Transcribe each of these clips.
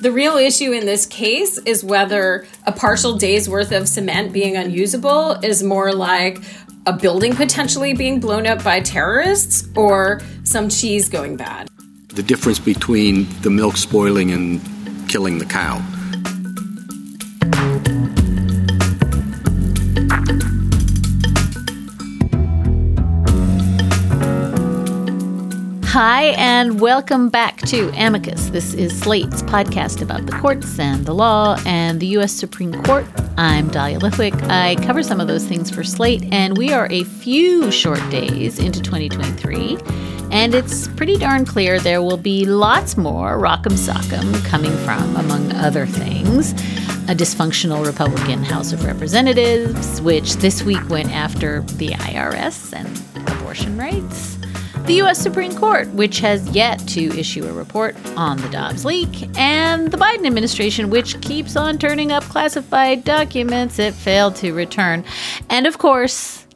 The real issue in this case is whether a partial day's worth of cement being unusable is more like a building potentially being blown up by terrorists or some cheese going bad. The difference between the milk spoiling and killing the cow. Hi, and welcome back to Amicus. This is Slate's podcast about the courts and the law and the U.S. Supreme Court. I'm Dahlia Lithwick. I cover some of those things for Slate, and we are a few short days into 2023. And it's pretty darn clear there will be lots more rock'em sock'em coming from, among other things, a dysfunctional Republican House of Representatives, which this week went after the IRS and abortion rights the U.S. Supreme Court, which has yet to issue a report on the Dobbs leak, and the Biden administration, which keeps on turning up classified documents it failed to return. And of course,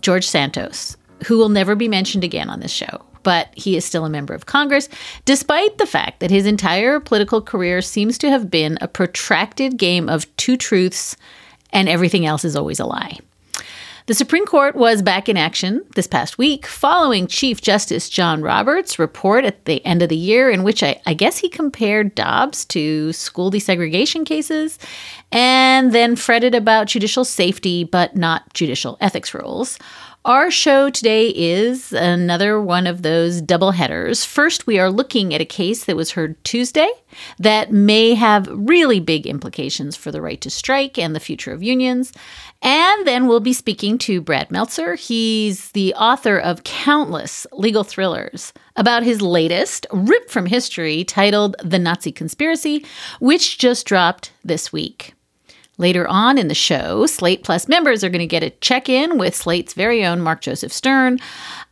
George Santos, who will never be mentioned again on this show. But he is still a member of Congress, despite the fact that his entire political career seems to have been a protracted game of two truths and everything else is always a lie. The Supreme Court was back in action this past week following Chief Justice John Roberts' report at the end of the year, in which I, I, guess he compared Dobbs to school desegregation cases and then fretted about judicial safety but not judicial ethics rules. Our show today is another one of those double headers. First, we are looking at a case that was heard Tuesday that may have really big implications for the right to strike and the future of unions. And then we'll be speaking to Brad Meltzer. He's the author of countless legal thrillers about his latest, ripped from history, titled The Nazi Conspiracy, which just dropped this week. Later on in the show, Slate Plus members are going to get a check in with Slate's very own Mark Joseph Stern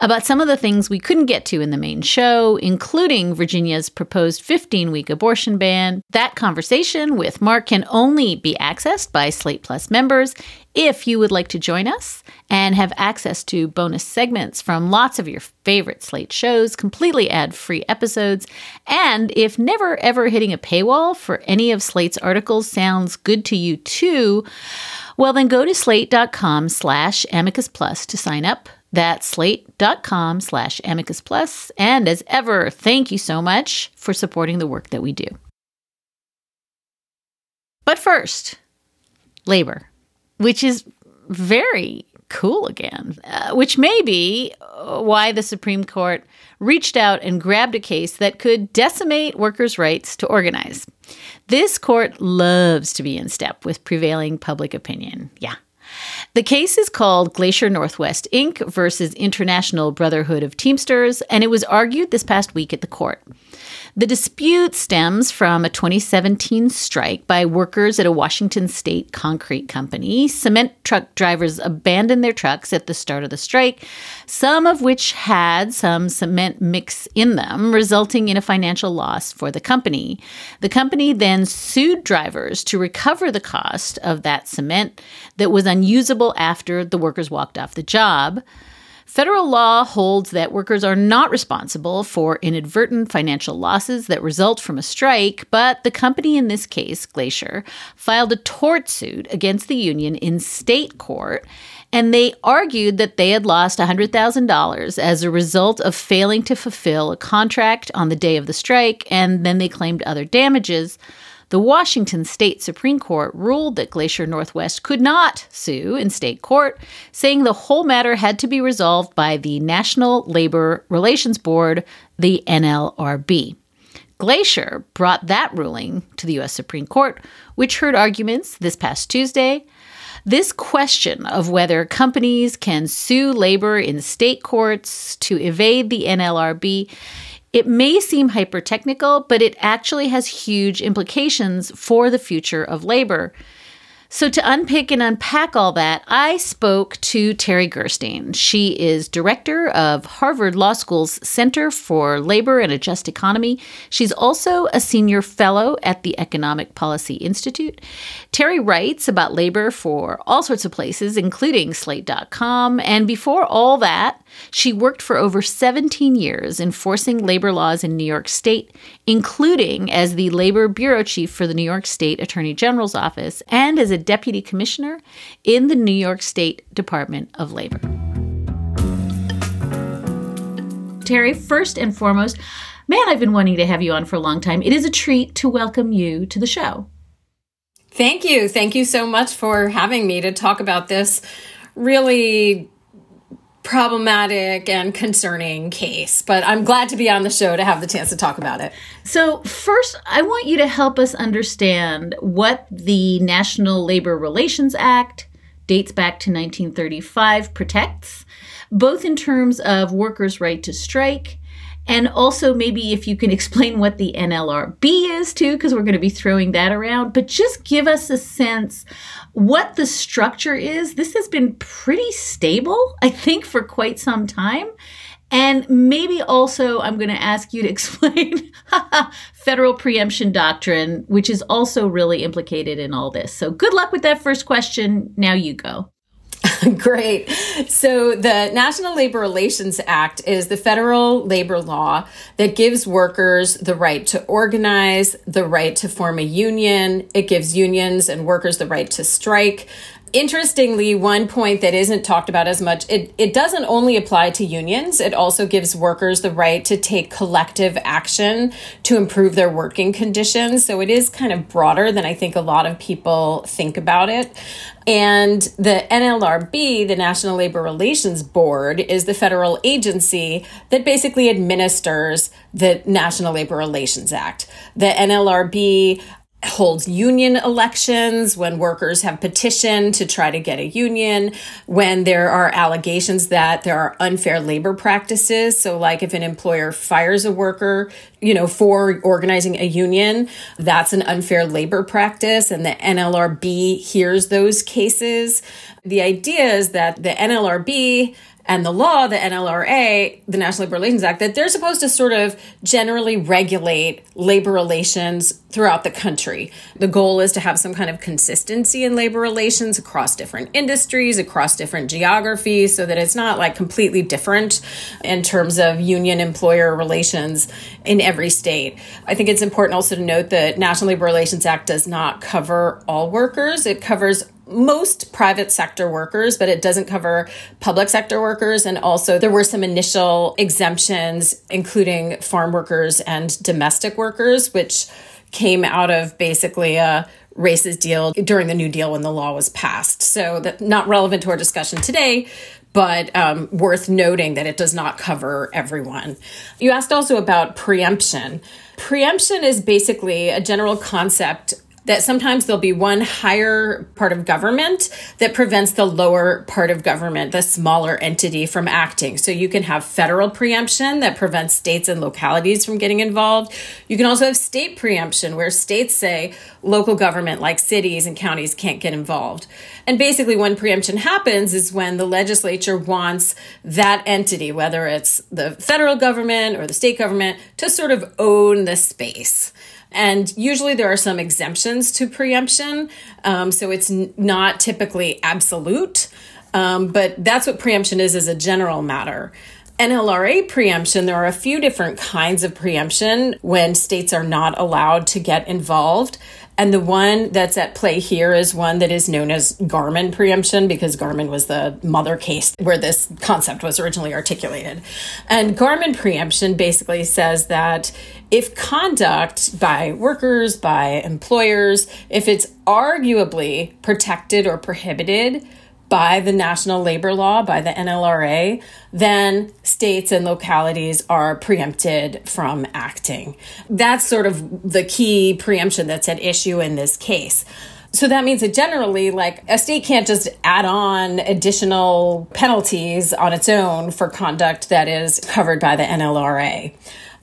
about some of the things we couldn't get to in the main show, including Virginia's proposed 15 week abortion ban. That conversation with Mark can only be accessed by Slate Plus members if you would like to join us and have access to bonus segments from lots of your favorite Slate shows, completely ad free episodes, and if never ever hitting a paywall for any of Slate's articles sounds good to you too, well, then go to slate.com slash amicus plus to sign up. That's slate.com slash amicus plus. And as ever, thank you so much for supporting the work that we do. But first, labor which is very cool again, uh, which may be uh, why the Supreme Court reached out and grabbed a case that could decimate workers' rights to organize. This court loves to be in step with prevailing public opinion. Yeah. The case is called Glacier Northwest Inc. versus International Brotherhood of Teamsters, and it was argued this past week at the court. The dispute stems from a 2017 strike by workers at a Washington state concrete company. Cement truck drivers abandoned their trucks at the start of the strike, some of which had some cement mix in them, resulting in a financial loss for the company. The company then sued drivers to recover the cost of that cement that was unusable after the workers walked off the job. Federal law holds that workers are not responsible for inadvertent financial losses that result from a strike, but the company in this case, Glacier, filed a tort suit against the union in state court, and they argued that they had lost $100,000 as a result of failing to fulfill a contract on the day of the strike, and then they claimed other damages. The Washington State Supreme Court ruled that Glacier Northwest could not sue in state court, saying the whole matter had to be resolved by the National Labor Relations Board, the NLRB. Glacier brought that ruling to the U.S. Supreme Court, which heard arguments this past Tuesday. This question of whether companies can sue labor in state courts to evade the NLRB it may seem hyper technical, but it actually has huge implications for the future of labor. So, to unpick and unpack all that, I spoke to Terri Gerstein. She is director of Harvard Law School's Center for Labor and a Just Economy. She's also a senior fellow at the Economic Policy Institute. Terri writes about labor for all sorts of places, including Slate.com. And before all that, she worked for over 17 years enforcing labor laws in New York State, including as the Labor Bureau Chief for the New York State Attorney General's Office and as a Deputy Commissioner in the New York State Department of Labor. Terri, first and foremost, man, I've been wanting to have you on for a long time. It is a treat to welcome you to the show. Thank you. Thank you so much for having me to talk about this really problematic and concerning case, but I'm glad to be on the show to have the chance to talk about it. So, first, I want you to help us understand what the National Labor Relations Act dates back to 1935 protects, both in terms of workers' right to strike and also, maybe if you can explain what the NLRB is too, because we're going to be throwing that around, but just give us a sense what the structure is. This has been pretty stable, I think, for quite some time. And maybe also, I'm going to ask you to explain federal preemption doctrine, which is also really implicated in all this. So, good luck with that first question. Now you go. Great. So, the National Labor Relations Act is the federal labor law that gives workers the right to organize, the right to form a union. It gives unions and workers the right to strike, interestingly, one point that isn't talked about as much, it, it doesn't only apply to unions, it also gives workers the right to take collective action to improve their working conditions. So it is kind of broader than I think a lot of people think about it. And the NLRB, the National Labor Relations Board, is the federal agency that basically administers the National Labor Relations Act. The NLRB holds union elections when workers have petitioned to try to get a union when there are allegations that there are unfair labor practices. So like if an employer fires a worker you know for organizing a union that's an unfair labor practice and the NLRB hears those cases. The idea is that the NLRB and the law, the NLRA, the National Labor Relations Act, that they're supposed to sort of generally regulate labor relations throughout the country. The goal is to have some kind of consistency in labor relations across different industries, across different geographies, so that it's not like completely different in terms of union employer relations in every state. I think it's important also to note that National Labor Relations Act does not cover all workers. It covers most private sector workers, but it doesn't cover public sector workers. And also, there were some initial exemptions, including farm workers and domestic workers, which came out of basically a racist deal during the New Deal when the law was passed. So, that not relevant to our discussion today, but um, worth noting that it does not cover everyone. You asked also about preemption. Preemption is basically a general concept that sometimes there'll be one higher part of government that prevents the lower part of government, the smaller entity, from acting. So you can have federal preemption that prevents states and localities from getting involved. You can also have state preemption where states say local government, like cities and counties, can't get involved. And basically, when preemption happens is when the legislature wants that entity, whether it's the federal government or the state government, to sort of own the space. And usually there are some exemptions to preemption. Um, so it's n- not typically absolute. Um, but that's what preemption is as a general matter. NLRA preemption, there are a few different kinds of preemption when states are not allowed to get involved. And the one that's at play here is one that is known as Garmon preemption because Garmon was the mother case where this concept was originally articulated. And Garmon preemption basically says that if conduct by workers, by employers, if it's arguably protected or prohibited, by the national labor law, by the NLRA, then states and localities are preempted from acting. That's sort of the key preemption that's at issue in this case. So that means that generally, like, a state can't just add on additional penalties on its own for conduct that is covered by the NLRA.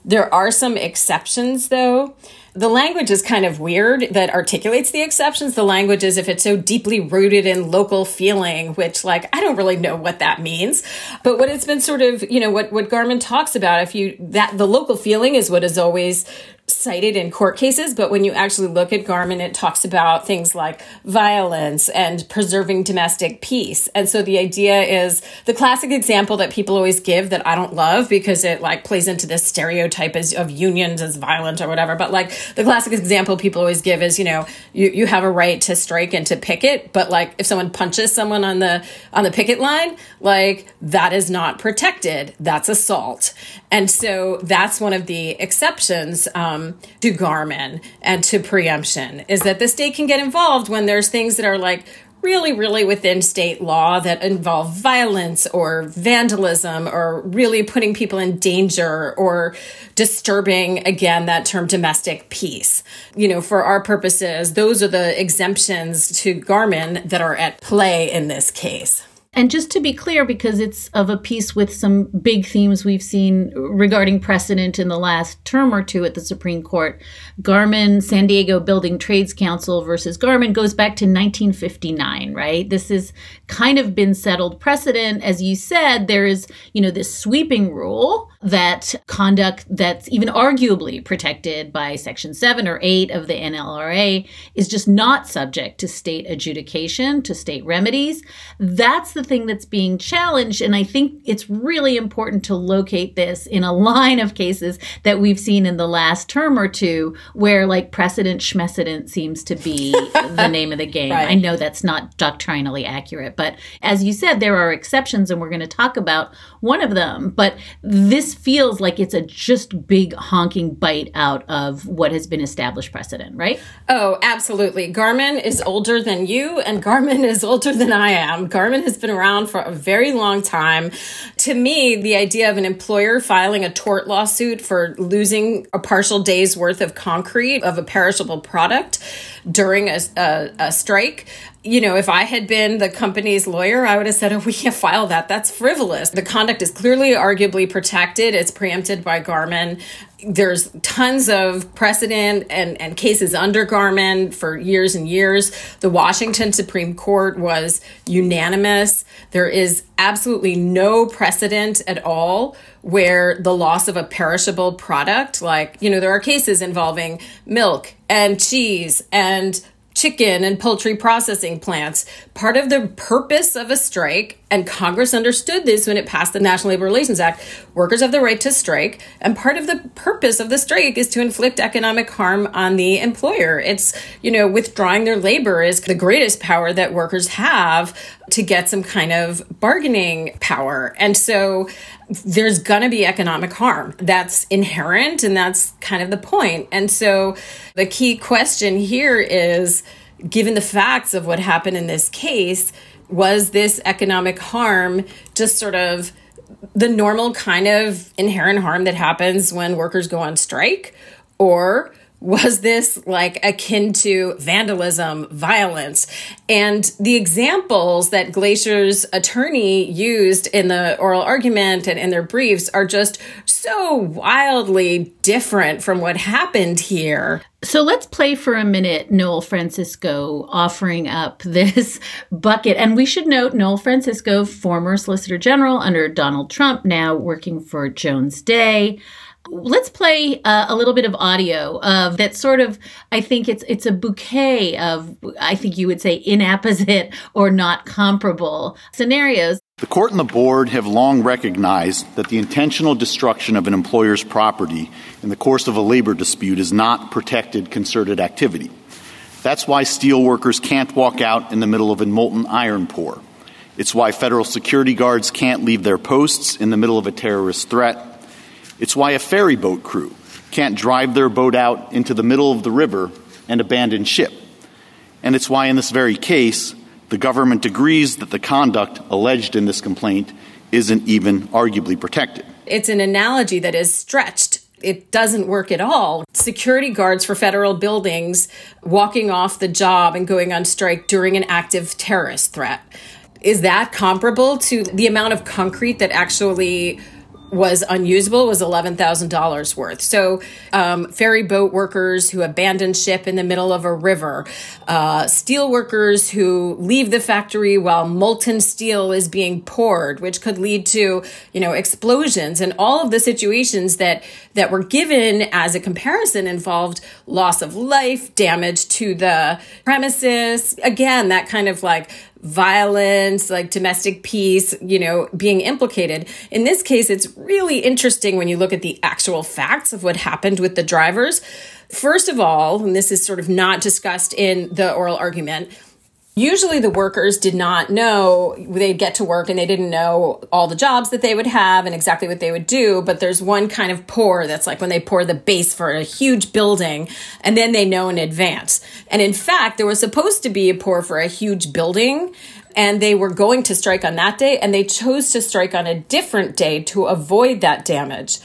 There are some exceptions, though. The language is kind of weird that articulates the exceptions. The language is if it's so deeply rooted in local feeling, which, like, I don't really know what that means. But what it's been sort of, you know, what, what Garmon talks about, if you, that the local feeling is what is always cited in court cases, but when you actually look at Garmon, it talks about things like violence and preserving domestic peace. And so the idea is the classic example that people always give that I don't love because it like plays into this stereotype as, of unions as violent or whatever. But like the classic example people always give is, you know, you, you have a right to strike and to picket, but like if someone punches someone on the on the picket line, like that is not protected. That's assault. And so that's one of the exceptions. Um, to Garmon and to preemption is that the state can get involved when there's things that are like really, really within state law that involve violence or vandalism or really putting people in danger or disturbing, again, that term domestic peace. You know, for our purposes, those are the exemptions to Garmon that are at play in this case. And just to be clear, because it's of a piece with some big themes we've seen regarding precedent in the last term or two at the Supreme Court, Garmon San Diego Building Trades Council versus Garmon goes back to 1959, right? This has kind of been settled precedent. As you said, there is, you know, this sweeping rule that conduct that's even arguably protected by Section 7 or 8 of the NLRA is just not subject to state adjudication, to state remedies. That's the thing that's being challenged. And I think it's really important to locate this in a line of cases that we've seen in the last term or two, where like precedent schmecedent seems to be the name of the game. Right. I know that's not doctrinally accurate, but as you said, there are exceptions, and we're going to talk about one of them. But this feels like it's a just big honking bite out of what has been established precedent, right? Oh, absolutely. Garmon is older than you, and Garmon is older than I am. Garmon has been around for a very long time. To me, the idea of an employer filing a tort lawsuit for losing a partial day's worth of concrete of a perishable product during a, a, a strike you know, if I had been the company's lawyer, I would have said, oh, we can't file that. That's frivolous. The conduct is clearly arguably protected. It's preempted by Garmon. There's tons of precedent and, and cases under Garmon for years and years. The Washington Supreme Court was unanimous. There is absolutely no precedent at all where the loss of a perishable product, like, you know, there are cases involving milk and cheese and chicken and poultry processing plants. Part of the purpose of a strike, and Congress understood this when it passed the National Labor Relations Act, workers have the right to strike. And part of the purpose of the strike is to inflict economic harm on the employer. It's, you know, withdrawing their labor is the greatest power that workers have to get some kind of bargaining power. And so there's going to be economic harm. That's inherent and that's kind of the point. And so the key question here is given the facts of what happened in this case, was this economic harm just sort of the normal kind of inherent harm that happens when workers go on strike? Or was this like akin to vandalism, violence? And the examples that Glacier's attorney used in the oral argument and in their briefs are just so wildly different from what happened here. So let's play for a minute Noel Francisco offering up this bucket. And we should note Noel Francisco, former Solicitor General under Donald Trump, now working for Jones Day. Let's play uh, a little bit of audio of that sort of I think it's it's a bouquet of I think you would say inapposite or not comparable scenarios. The court and the board have long recognized that the intentional destruction of an employer's property in the course of a labor dispute is not protected concerted activity. That's why steel workers can't walk out in the middle of a molten iron pour. It's why federal security guards can't leave their posts in the middle of a terrorist threat it's why a ferry boat crew can't drive their boat out into the middle of the river and abandon ship. And it's why, in this very case, the government agrees that the conduct alleged in this complaint isn't even arguably protected. It's an analogy that is stretched it doesn't work at all. Security guards for federal buildings walking off the job and going on strike during an active terrorist threat. Is that comparable to the amount of concrete that actually was unusable was $11,000 worth. So, um, ferry boat workers who abandon ship in the middle of a river, uh, steel workers who leave the factory while molten steel is being poured, which could lead to, you know, explosions and all of the situations that, that were given as a comparison involved loss of life, damage to the premises. Again, that kind of like violence, like domestic peace, you know, being implicated. In this case, it's really interesting when you look at the actual facts of what happened with the drivers. First of all, and this is sort of not discussed in the oral argument, Usually, the workers did not know they'd get to work and they didn't know all the jobs that they would have and exactly what they would do. But there's one kind of pour that's like when they pour the base for a huge building and then they know in advance. And in fact, there was supposed to be a pour for a huge building and they were going to strike on that day and they chose to strike on a different day to avoid that damage.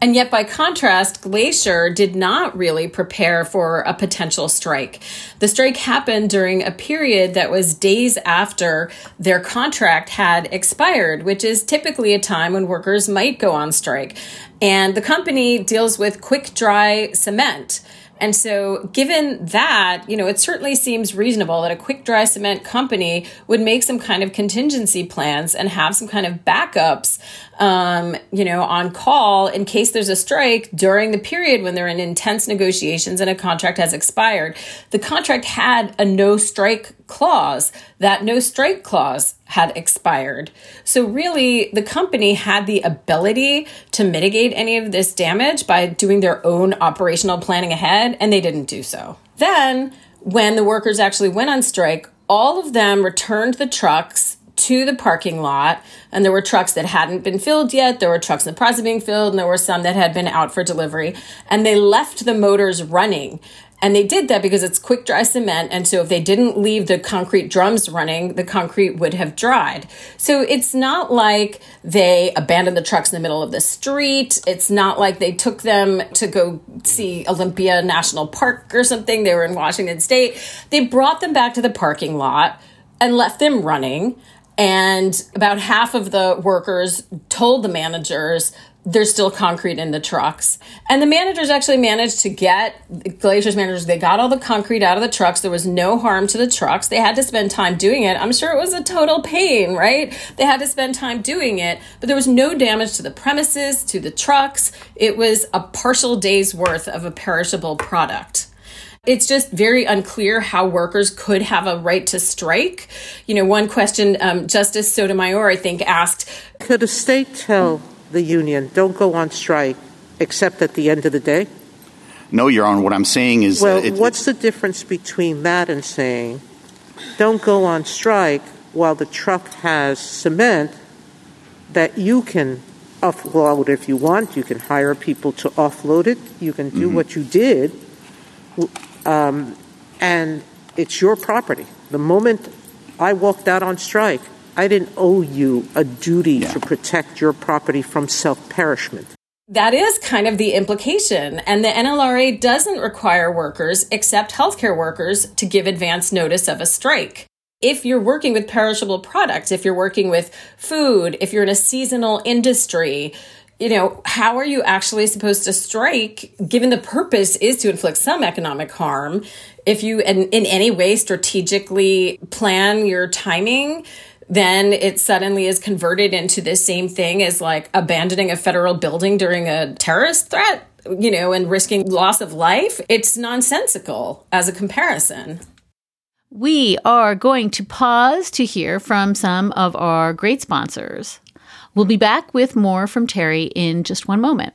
And yet, by contrast, Glacier did not really prepare for a potential strike. The strike happened during a period that was days after their contract had expired, which is typically a time when workers might go on strike. And the company deals with quick dry cement. And so, given that, you know, it certainly seems reasonable that a quick dry cement company would make some kind of contingency plans and have some kind of backups, um, you know, on call in case there's a strike during the period when they're in intense negotiations and a contract has expired. The contract had a no strike clause. That no strike clause had expired. So, really, the company had the ability to mitigate any of this damage by doing their own operational planning ahead, and they didn't do so. Then, when the workers actually went on strike, all of them returned the trucks to the parking lot and there were trucks that hadn't been filled yet there were trucks in the process of being filled and there were some that had been out for delivery and they left the motors running and they did that because it's quick dry cement. And so if they didn't leave the concrete drums running, the concrete would have dried. So it's not like they abandoned the trucks in the middle of the street. It's not like they took them to go see Olympia National Park or something. They were in Washington State. They brought them back to the parking lot and left them running. And about half of the workers told the managers, there's still concrete in the trucks. And the managers actually managed to get, Glacier's managers, they got all the concrete out of the trucks. There was no harm to the trucks. They had to spend time doing it. I'm sure it was a total pain, right? They had to spend time doing it, but there was no damage to the premises, to the trucks. It was a partial day's worth of a perishable product it's just very unclear how workers could have a right to strike. You know, one question um, Justice Sotomayor, I think, asked Could a state tell the union, don't go on strike except at the end of the day? No, Your Honor. What I'm saying is. Well, it, what's the difference between that and saying, don't go on strike while the truck has cement that you can offload if you want? You can hire people to offload it. You can do mm-hmm. what you did. Um, and it's your property. The moment I walked out on strike, I didn't owe you a duty yeah. to protect your property from self perishment. That is kind of the implication. And the NLRA doesn't require workers, except healthcare workers, to give advance notice of a strike. If you're working with perishable products, if you're working with food, if you're in a seasonal industry, you know, how are you actually supposed to strike given the purpose is to inflict some economic harm? If you in, in any way strategically plan your timing, then it suddenly is converted into the same thing as like abandoning a federal building during a terrorist threat, you know, and risking loss of life. It's nonsensical as a comparison. We are going to pause to hear from some of our great sponsors. We'll be back with more from Terri in just one moment.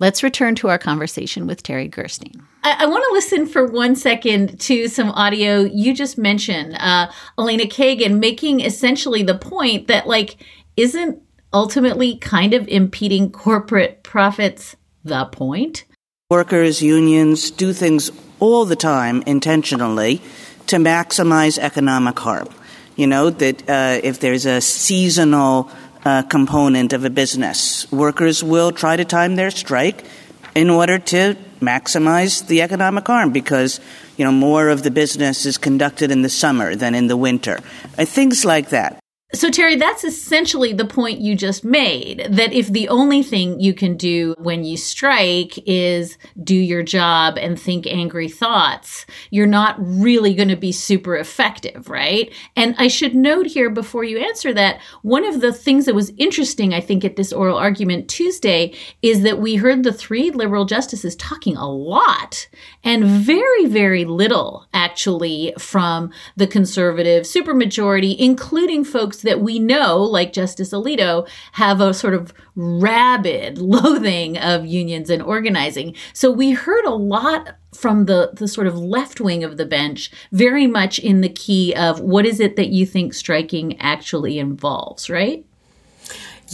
Let's return to our conversation with Terri Gerstein. I, I want to listen for one second to some audio you just mentioned, uh, Elena Kagan making essentially the point that, like, isn't ultimately kind of impeding corporate profits the point? Workers, unions do things all the time intentionally to maximize economic harm. You know, that uh, if there's a seasonal uh, component of a business. Workers will try to time their strike in order to maximize the economic harm because you know more of the business is conducted in the summer than in the winter. Uh, things like that. So, Terri, that's essentially the point you just made that if the only thing you can do when you strike is do your job and think angry thoughts, you're not really going to be super effective, right? And I should note here before you answer that, one of the things that was interesting, I think, at this oral argument Tuesday is that we heard the three liberal justices talking a lot and very, very little actually from the conservative supermajority, including folks that we know, like Justice Alito, have a sort of rabid loathing of unions and organizing. So we heard a lot from the, the sort of left wing of the bench, very much in the key of what is it that you think striking actually involves, right?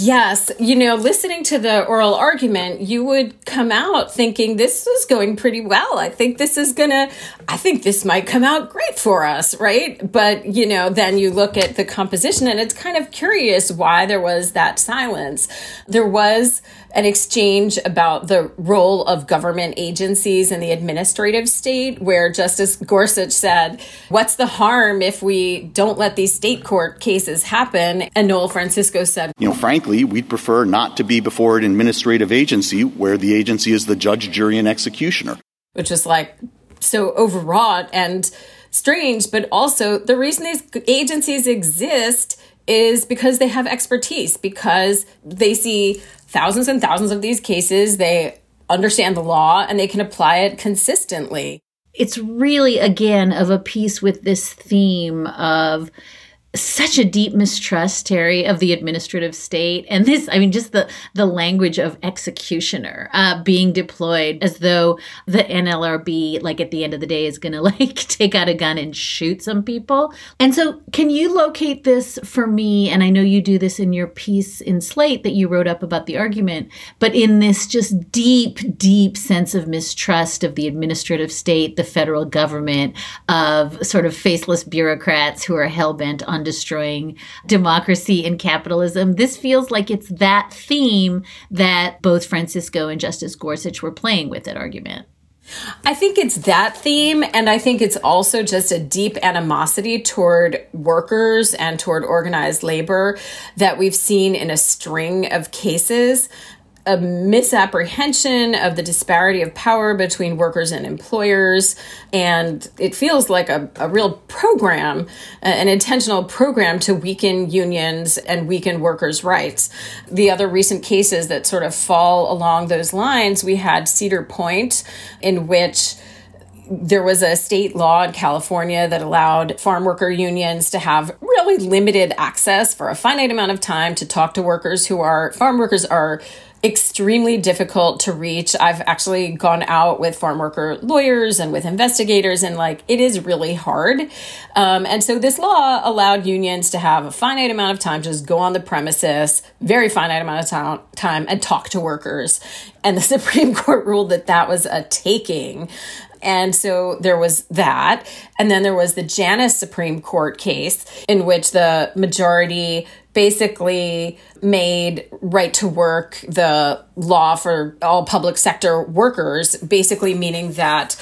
Yes, you know, listening to the oral argument, you would come out thinking this is going pretty well. I think this is going to, I think this might come out great for us, right? But, you know, then you look at the composition and it's kind of curious why there was that silence. There was an exchange about the role of government agencies in the administrative state, where Justice Gorsuch said, What's the harm if we don't let these state court cases happen? And Noel Francisco said, You know, frankly, we'd prefer not to be before an administrative agency where the agency is the judge, jury, and executioner. Which is like so overwrought and strange, but also the reason these agencies exist is because they have expertise, because they see thousands and thousands of these cases. They understand the law and they can apply it consistently. It's really, again, of a piece with this theme of such a deep mistrust terri of the administrative state and this i mean just the the language of executioner uh, being deployed as though the nlrb like at the end of the day is gonna like take out a gun and shoot some people. And so can you locate this for me? And i know you do this in your piece in slate that you wrote up about the argument but in this just deep deep sense of mistrust of the administrative state the federal government of sort of faceless bureaucrats who are hell-bent on destroying democracy and capitalism. This feels like it's that theme that both Francisco and Justice Gorsuch were playing with that argument. I think it's that theme, and I think it's also just a deep animosity toward workers and toward organized labor that we've seen in a string of cases a misapprehension of the disparity of power between workers and employers. And it feels like a, a real program, an intentional program to weaken unions and weaken workers' rights. The other recent cases that sort of fall along those lines, we had Cedar Point, in which there was a state law in California that allowed farm worker unions to have really limited access for a finite amount of time to talk to workers who are farm workers are extremely difficult to reach. I've actually gone out with farm worker lawyers and with investigators, and like it is really hard. Um, and so this law allowed unions to have a finite amount of time, just go on the premises, very finite amount of time, and talk to workers. And the Supreme Court ruled that that was a taking. And so there was that. And then there was the Janus Supreme Court case in which the majority basically made right to work the law for all public sector workers, basically meaning that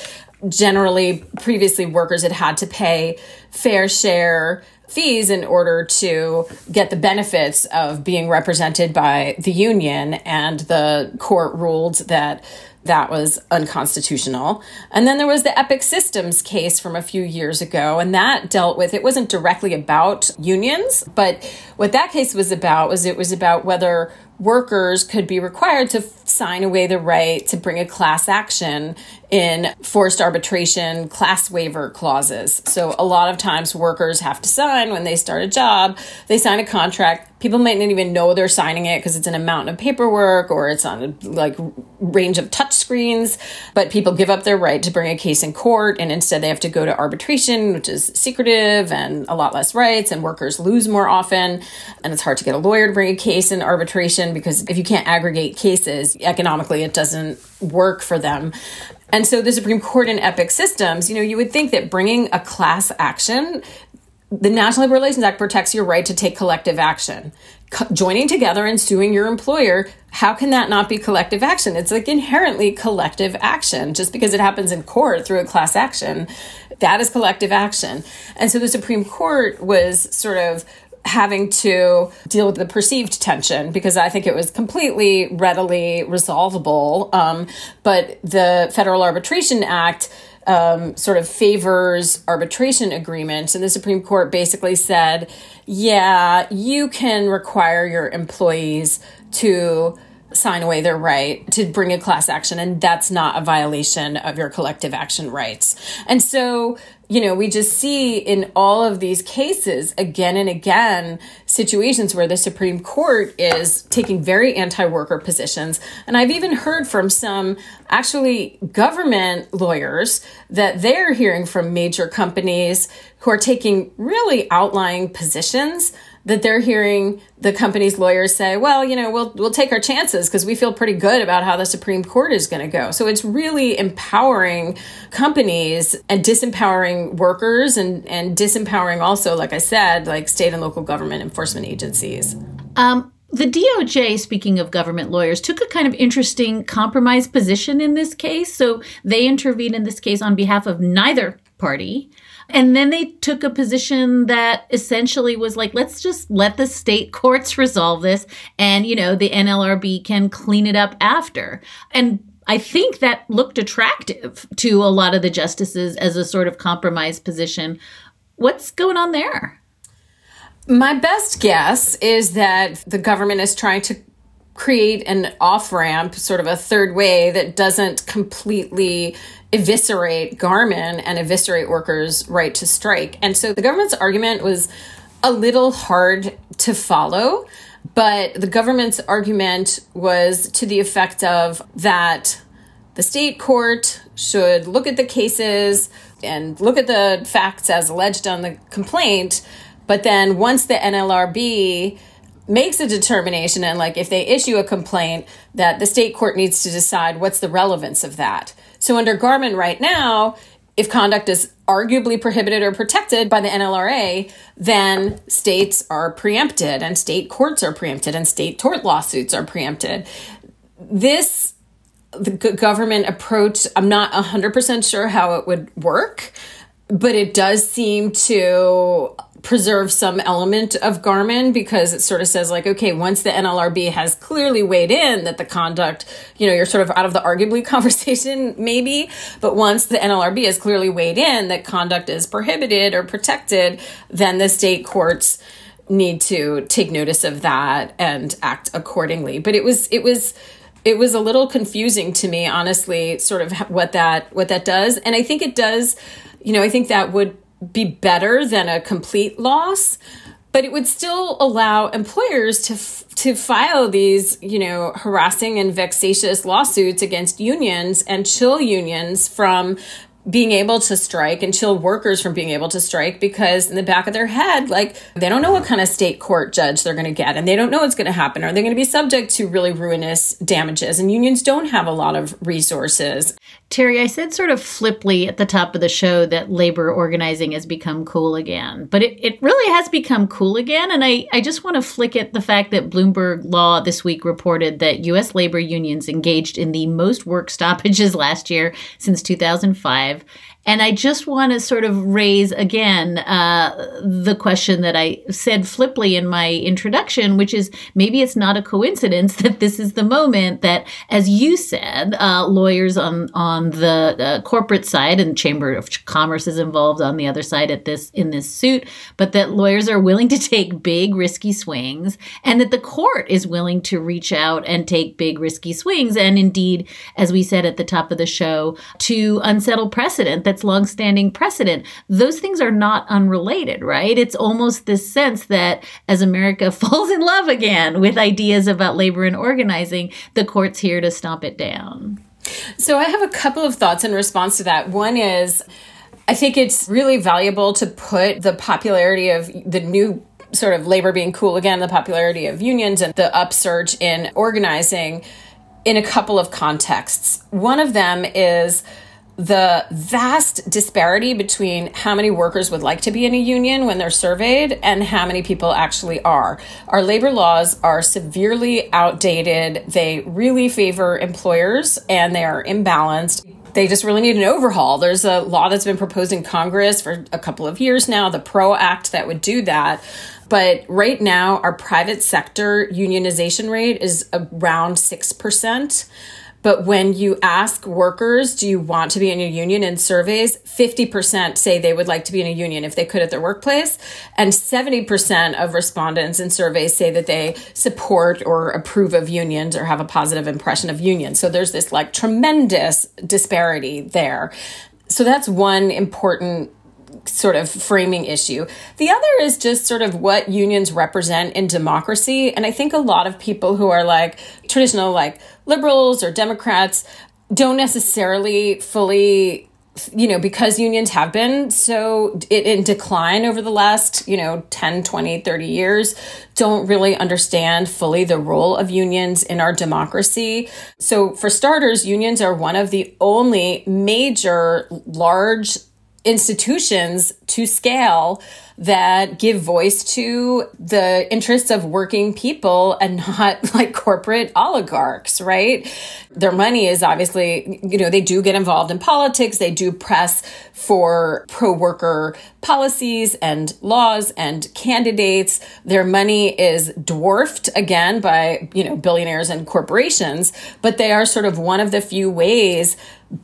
generally previously workers had had to pay fair share fees in order to get the benefits of being represented by the union and the court ruled that that was unconstitutional. And then there was the Epic Systems case from a few years ago, and that dealt with it wasn't directly about unions, but what that case was about was it was about whether workers could be required to sign away the right to bring a class action in forced arbitration class waiver clauses. So a lot of times workers have to sign when they start a job, they sign a contract. People might not even know they're signing it because it's in a mountain of paperwork or it's on a like range of touch screens, but people give up their right to bring a case in court and instead they have to go to arbitration, which is secretive and a lot less rights and workers lose more often and it's hard to get a lawyer to bring a case in arbitration because if you can't aggregate cases, economically it doesn't work for them. And so the Supreme Court in Epic Systems, you know, you would think that bringing a class action, the National Labor Relations Act protects your right to take collective action. Co- joining together and suing your employer, how can that not be collective action? It's like inherently collective action. Just because it happens in court through a class action, that is collective action. And so the Supreme Court was sort of having to deal with the perceived tension because I think it was completely readily resolvable. Um, but the Federal Arbitration Act um, sort of favors arbitration agreements. And the Supreme Court basically said, yeah, you can require your employees to sign away their right to bring a class action, and that's not a violation of your collective action rights. And so you know, we just see in all of these cases again and again situations where the Supreme Court is taking very anti worker positions. And I've even heard from some actually government lawyers that they're hearing from major companies who are taking really outlying positions that they're hearing the company's lawyers say, well, you know, we'll we'll take our chances because we feel pretty good about how the Supreme Court is going to go. So it's really empowering companies and disempowering workers and and disempowering also, like I said, like state and local government enforcement agencies. Um, the DOJ, speaking of government lawyers, took a kind of interesting compromise position in this case. So they intervened in this case on behalf of neither party. And then they took a position that essentially was like, let's just let the state courts resolve this. And, you know, the NLRB can clean it up after. And I think that looked attractive to a lot of the justices as a sort of compromise position. What's going on there? My best guess is that the government is trying to create an off ramp, sort of a third way that doesn't completely eviscerate Garmon and eviscerate workers' right to strike. And so the government's argument was a little hard to follow, but the government's argument was to the effect of that the state court should look at the cases and look at the facts as alleged on the complaint, but then once the NLRB makes a determination and like if they issue a complaint that the state court needs to decide what's the relevance of that so under Garmon right now, if conduct is arguably prohibited or protected by the NLRA, then states are preempted and state courts are preempted and state tort lawsuits are preempted. This the government approach, I'm not 100% sure how it would work, but it does seem to preserve some element of Garmon because it sort of says like, okay, once the NLRB has clearly weighed in that the conduct, you know, you're sort of out of the arguably conversation maybe, but once the NLRB has clearly weighed in that conduct is prohibited or protected, then the state courts need to take notice of that and act accordingly. But it was it was it was a little confusing to me honestly sort of what that what that does and I think it does you know I think that would be better than a complete loss but it would still allow employers to to file these you know harassing and vexatious lawsuits against unions and chill unions from being able to strike and chill workers from being able to strike because in the back of their head, like they don't know what kind of state court judge they're going to get and they don't know what's going to happen. Are they going to be subject to really ruinous damages? And unions don't have a lot of resources. Terri, I said sort of flipply at the top of the show that labor organizing has become cool again, but it, it really has become cool again. And I, I just want to flick at the fact that Bloomberg Law this week reported that U.S. labor unions engaged in the most work stoppages last year since 2005 And I just want to sort of raise again uh, the question that I said flipply in my introduction, which is maybe it's not a coincidence that this is the moment that, as you said, uh, lawyers on on the uh, corporate side and Chamber of Commerce is involved on the other side at this in this suit, but that lawyers are willing to take big risky swings, and that the court is willing to reach out and take big risky swings, and indeed, as we said at the top of the show, to unsettle precedent that's longstanding precedent. Those things are not unrelated, right? It's almost this sense that as America falls in love again with ideas about labor and organizing, the court's here to stomp it down. So I have a couple of thoughts in response to that. One is I think it's really valuable to put the popularity of the new sort of labor being cool again, the popularity of unions and the upsurge in organizing in a couple of contexts. One of them is the vast disparity between how many workers would like to be in a union when they're surveyed and how many people actually are. Our labor laws are severely outdated. They really favor employers and they are imbalanced. They just really need an overhaul. There's a law that's been proposed in Congress for a couple of years now, the PRO Act, that would do that. But right now, our private sector unionization rate is around 6%. But when you ask workers, do you want to be in a union in surveys, 50% say they would like to be in a union if they could at their workplace. And 70% of respondents in surveys say that they support or approve of unions or have a positive impression of unions. So there's this like tremendous disparity there. So that's one important sort of framing issue. The other is just sort of what unions represent in democracy. And I think a lot of people who are like traditional, like liberals or Democrats, don't necessarily fully you know because unions have been so in decline over the last you know 10 20 30 years don't really understand fully the role of unions in our democracy so for starters unions are one of the only major large institutions to scale that give voice to the interests of working people and not like corporate oligarchs, right? Their money is obviously, you know, they do get involved in politics, they do press for pro worker policies and laws and candidates. Their money is dwarfed again by, you know, billionaires and corporations, but they are sort of one of the few ways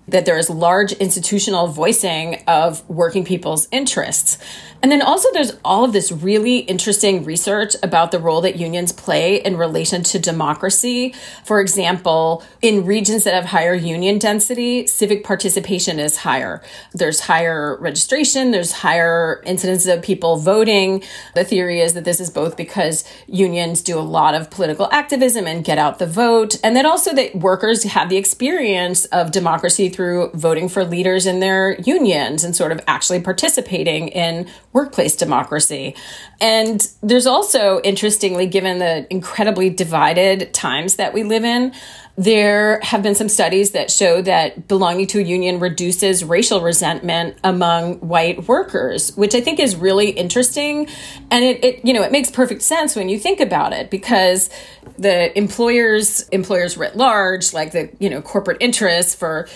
that there is large institutional voicing of working people's interests. And then also, there's all of this really interesting research about the role that unions play in relation to democracy. For example, in regions that have higher union density, civic participation is higher. There's higher registration, there's higher incidences of people voting. The theory is that this is both because unions do a lot of political activism and get out the vote, and then also that workers have the experience of democracy through voting for leaders in their unions and sort of actually participating in workplace democracy. And there's also, interestingly, given the incredibly divided times that we live in, there have been some studies that show that belonging to a union reduces racial resentment among white workers, which I think is really interesting. And it, it, you know, it makes perfect sense when you think about it because the employers, employers writ large, like the, you know, corporate interests for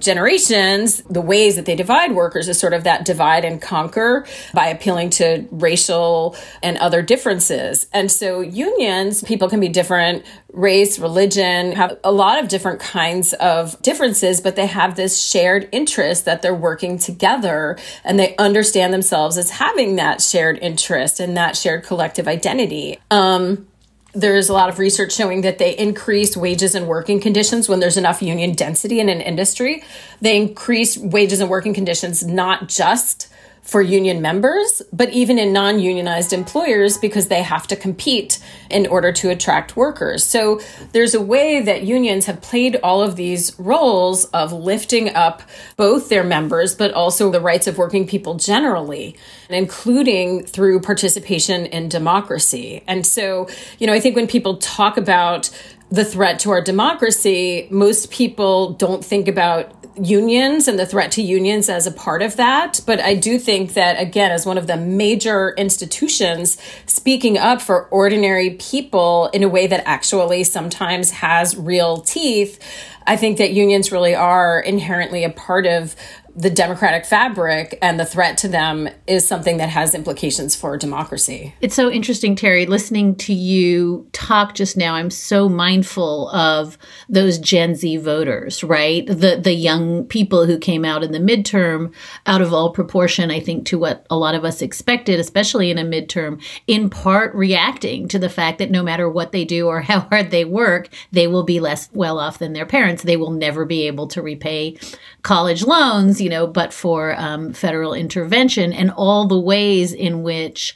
generations, the ways that they divide workers is sort of that divide and conquer by appealing to racial and other differences. And so unions, people can be different, race, religion, have a lot of different kinds of differences, but they have this shared interest that they're working together and they understand themselves as having that shared interest and that shared collective identity. Um, there's a lot of research showing that they increase wages and working conditions when there's enough union density in an industry. They increase wages and working conditions not just for union members, but even in non unionized employers because they have to compete in order to attract workers. So there's a way that unions have played all of these roles of lifting up both their members, but also the rights of working people generally, including through participation in democracy. And so, you know, I think when people talk about the threat to our democracy, most people don't think about unions and the threat to unions as a part of that. But I do think that, again, as one of the major institutions speaking up for ordinary people in a way that actually sometimes has real teeth, I think that unions really are inherently a part of the democratic fabric and the threat to them is something that has implications for democracy. It's so interesting, Terri, listening to you talk just now. I'm so mindful of those Gen Z voters, right? The the young people who came out in the midterm out of all proportion, I think, to what a lot of us expected, especially in a midterm, in part reacting to the fact that no matter what they do or how hard they work, they will be less well off than their parents. They will never be able to repay college loans you know, but for um, federal intervention and all the ways in which,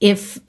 if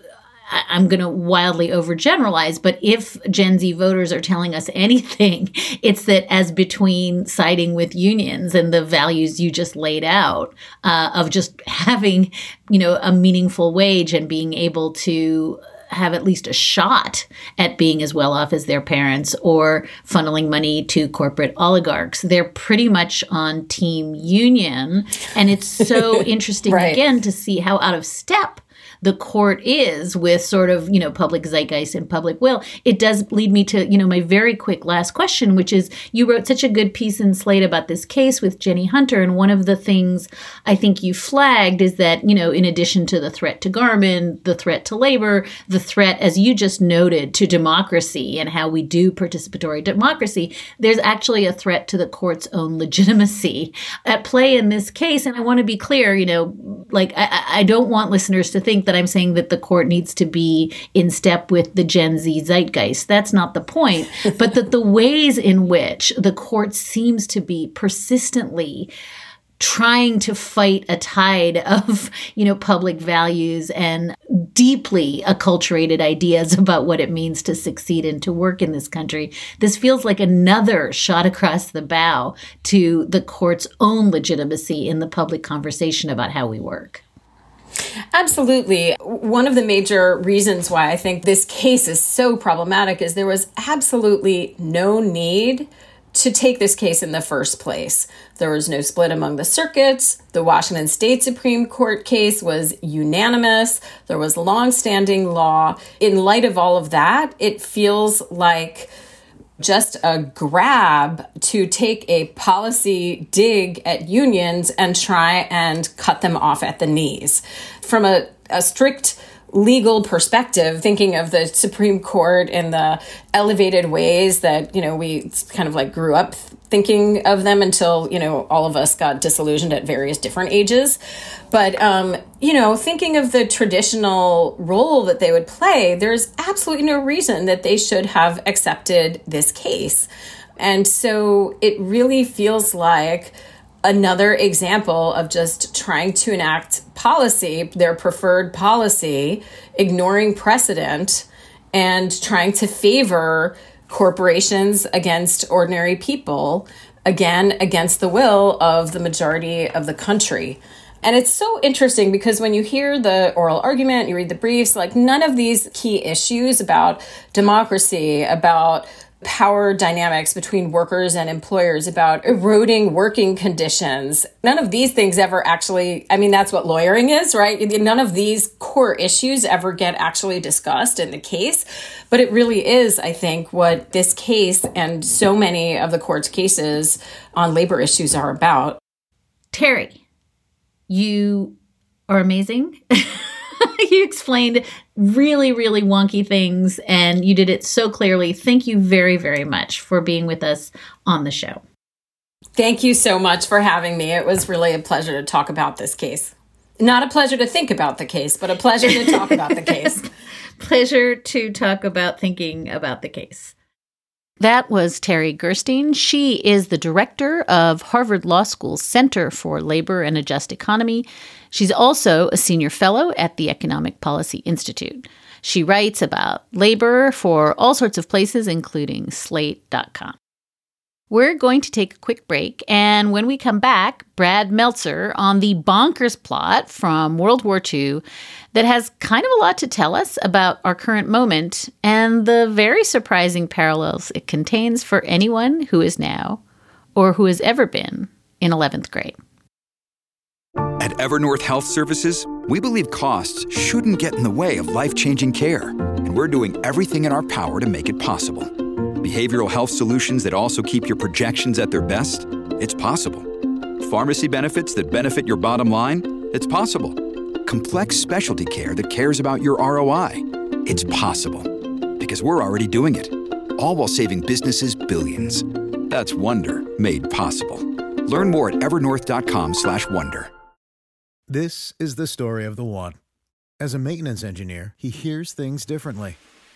I'm going to wildly overgeneralize, but if Gen Z voters are telling us anything, it's that as between siding with unions and the values you just laid out uh, of just having, you know, a meaningful wage and being able to have at least a shot at being as well off as their parents or funneling money to corporate oligarchs. They're pretty much on team union. And it's so interesting right. again to see how out of step the court is with sort of, you know, public zeitgeist and public will, it does lead me to, you know, my very quick last question, which is you wrote such a good piece in Slate about this case with Jenny Hunter. And one of the things I think you flagged is that, you know, in addition to the threat to Garmon, the threat to labor, the threat, as you just noted, to democracy and how we do participatory democracy, there's actually a threat to the court's own legitimacy at play in this case. And I want to be clear, you know, like I, I don't want listeners to think that I'm saying that the court needs to be in step with the Gen Z zeitgeist. That's not the point. but that the ways in which the court seems to be persistently trying to fight a tide of you know public values and deeply acculturated ideas about what it means to succeed and to work in this country this feels like another shot across the bow to the court's own legitimacy in the public conversation about how we work Absolutely. One of the major reasons why I think this case is so problematic is there was absolutely no need to take this case in the first place. There was no split among the circuits. The Washington State Supreme Court case was unanimous. There was long-standing law. In light of all of that, it feels like just a grab to take a policy dig at unions and try and cut them off at the knees. From a, a strict legal perspective, thinking of the Supreme Court in the elevated ways that, you know, we kind of like grew up thinking of them until, you know, all of us got disillusioned at various different ages. But, um, you know, thinking of the traditional role that they would play, there's absolutely no reason that they should have accepted this case. And so it really feels like another example of just trying to enact policy, their preferred policy, ignoring precedent, and trying to favor corporations against ordinary people, again, against the will of the majority of the country. And it's so interesting because when you hear the oral argument, you read the briefs, like none of these key issues about democracy, about power dynamics between workers and employers, about eroding working conditions. None of these things ever actually, I mean, that's what lawyering is, right? None of these core issues ever get actually discussed in the case. But it really is, I think, what this case and so many of the court's cases on labor issues are about. Terri, you are amazing. you explained really, really wonky things and you did it so clearly. Thank you very, very much for being with us on the show. Thank you so much for having me. It was really a pleasure to talk about this case. Not a pleasure to think about the case, but a pleasure to talk about the case. pleasure to talk about thinking about the case. That was Terri Gerstein. She is the director of Harvard Law School's Center for Labor and a Just Economy. She's also a senior fellow at the Economic Policy Institute. She writes about labor for all sorts of places, including slate.com. We're going to take a quick break, and when we come back, Brad Meltzer on the bonkers plot from World War II that has kind of a lot to tell us about our current moment and the very surprising parallels it contains for anyone who is now or who has ever been in 11th grade. At Evernorth Health Services, we believe costs shouldn't get in the way of life changing care, and we're doing everything in our power to make it possible behavioral health solutions that also keep your projections at their best? It's possible. Pharmacy benefits that benefit your bottom line? It's possible. Complex specialty care that cares about your ROI? It's possible. Because we're already doing it. All while saving businesses billions. That's Wonder made possible. Learn more at evernorth.com/wonder. This is the story of the one. As a maintenance engineer, he hears things differently.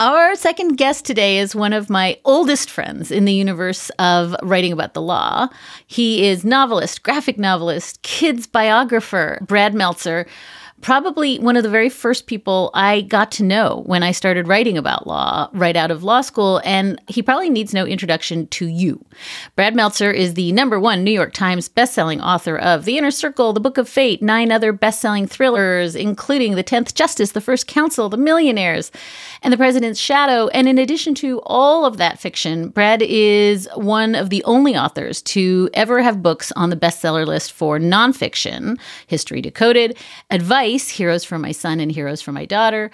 Our second guest today is one of my oldest friends in the universe of writing about the law. He is novelist, graphic novelist, kids biographer, Brad Meltzer probably one of the very first people I got to know when I started writing about law right out of law school. And he probably needs no introduction to you. Brad Meltzer is the number one New York Times bestselling author of The Inner Circle, The Book of Fate, nine other bestselling thrillers, including The Tenth Justice, The First Counsel, The Millionaires, and The President's Shadow. And in addition to all of that fiction, Brad is one of the only authors to ever have books on the bestseller list for nonfiction, History Decoded, Advice Heroes for My Son and Heroes for My Daughter,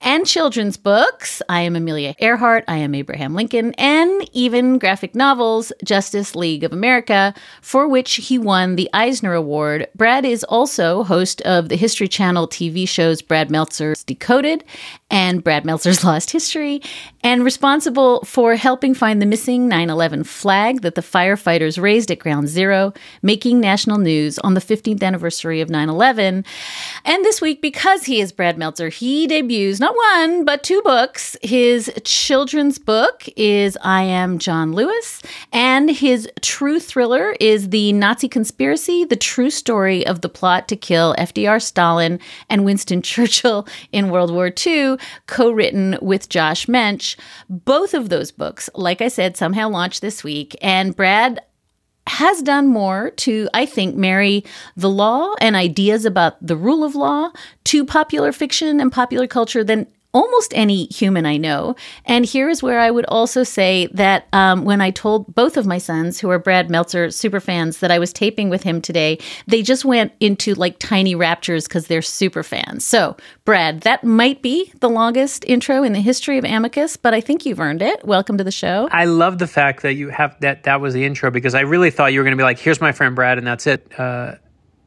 and children's books. I am Amelia Earhart, I am Abraham Lincoln, and even graphic novels, Justice League of America, for which he won the Eisner Award. Brad is also host of the History Channel TV shows Brad Meltzer's Decoded and Brad Meltzer's Lost History, and responsible for helping find the missing 9 11 flag that the firefighters raised at Ground Zero, making national news on the 15th anniversary of 9 11. And this week, because he is Brad Meltzer, he debuts not one, but two books. His children's book is I Am John Lewis, and his true thriller is The Nazi Conspiracy, the true story of the plot to kill FDR, Stalin, and Winston Churchill in World War II, co written with Josh Mensch. Both of those books, like I said, somehow launched this week. And Brad, has done more to, I think, marry the law and ideas about the rule of law to popular fiction and popular culture than almost any human I know. And here is where I would also say that um, when I told both of my sons, who are Brad Meltzer super fans, that I was taping with him today, they just went into like tiny raptures because they're super fans. So, Brad, that might be the longest intro in the history of Amicus, but I think you've earned it. Welcome to the show. I love the fact that you have that that was the intro because I really thought you were going to be like, "Here's my friend Brad," and that's it. Uh,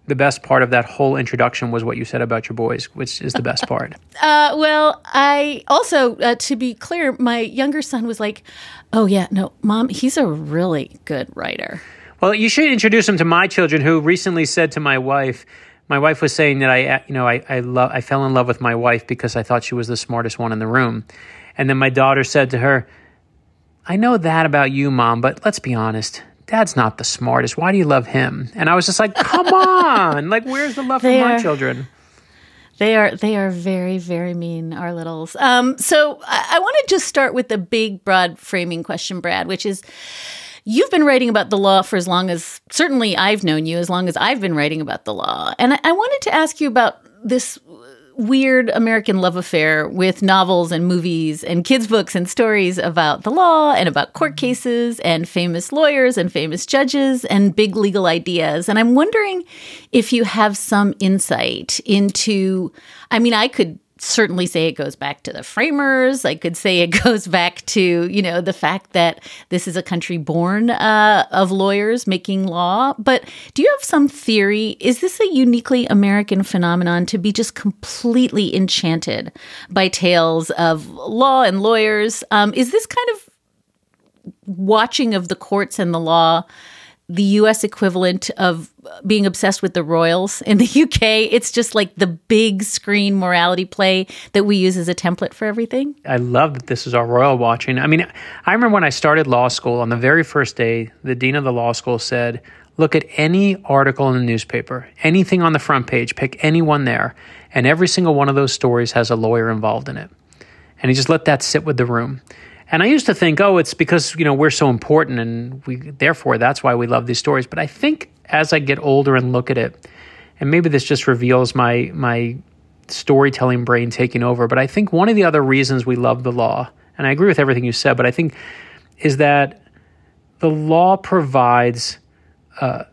the best part of that whole introduction was what you said about your boys, which is the best part. uh, well, I also, uh, to be clear, my younger son was like, "Oh yeah, no, mom, he's a really good writer." Well, you should introduce him to my children, who recently said to my wife. My wife was saying that I, you know, I, I love, I fell in love with my wife because I thought she was the smartest one in the room, and then my daughter said to her, "I know that about you, mom, but let's be honest dad's not the smartest. Why do you love him? And I was just like, come on. Like, where's the love they for my children? They are they are very very mean, our littles. Um, so I, I want to just start with the big broad framing question, Brad, which is. You've been writing about the law for as long as certainly I've known you, as long as I've been writing about the law. And I, I wanted to ask you about this weird American love affair with novels and movies and kids' books and stories about the law and about court cases and famous lawyers and famous judges and big legal ideas. And I'm wondering if you have some insight into, I mean, I could certainly say it goes back to the framers. I could say it goes back to, you know, the fact that this is a country born uh, of lawyers making law. But do you have some theory? Is this a uniquely American phenomenon to be just completely enchanted by tales of law and lawyers? Um, is this kind of watching of the courts and the law? The US equivalent of being obsessed with the royals in the UK. It's just like the big screen morality play that we use as a template for everything. I love that this is our royal watching. I mean, I remember when I started law school on the very first day, the dean of the law school said, Look at any article in the newspaper, anything on the front page, pick anyone there, and every single one of those stories has a lawyer involved in it. And he just let that sit with the room. And I used to think, oh, it's because you know we're so important, and we therefore that's why we love these stories. But I think as I get older and look at it, and maybe this just reveals my my storytelling brain taking over. But I think one of the other reasons we love the law, and I agree with everything you said, but I think is that the law provides uh,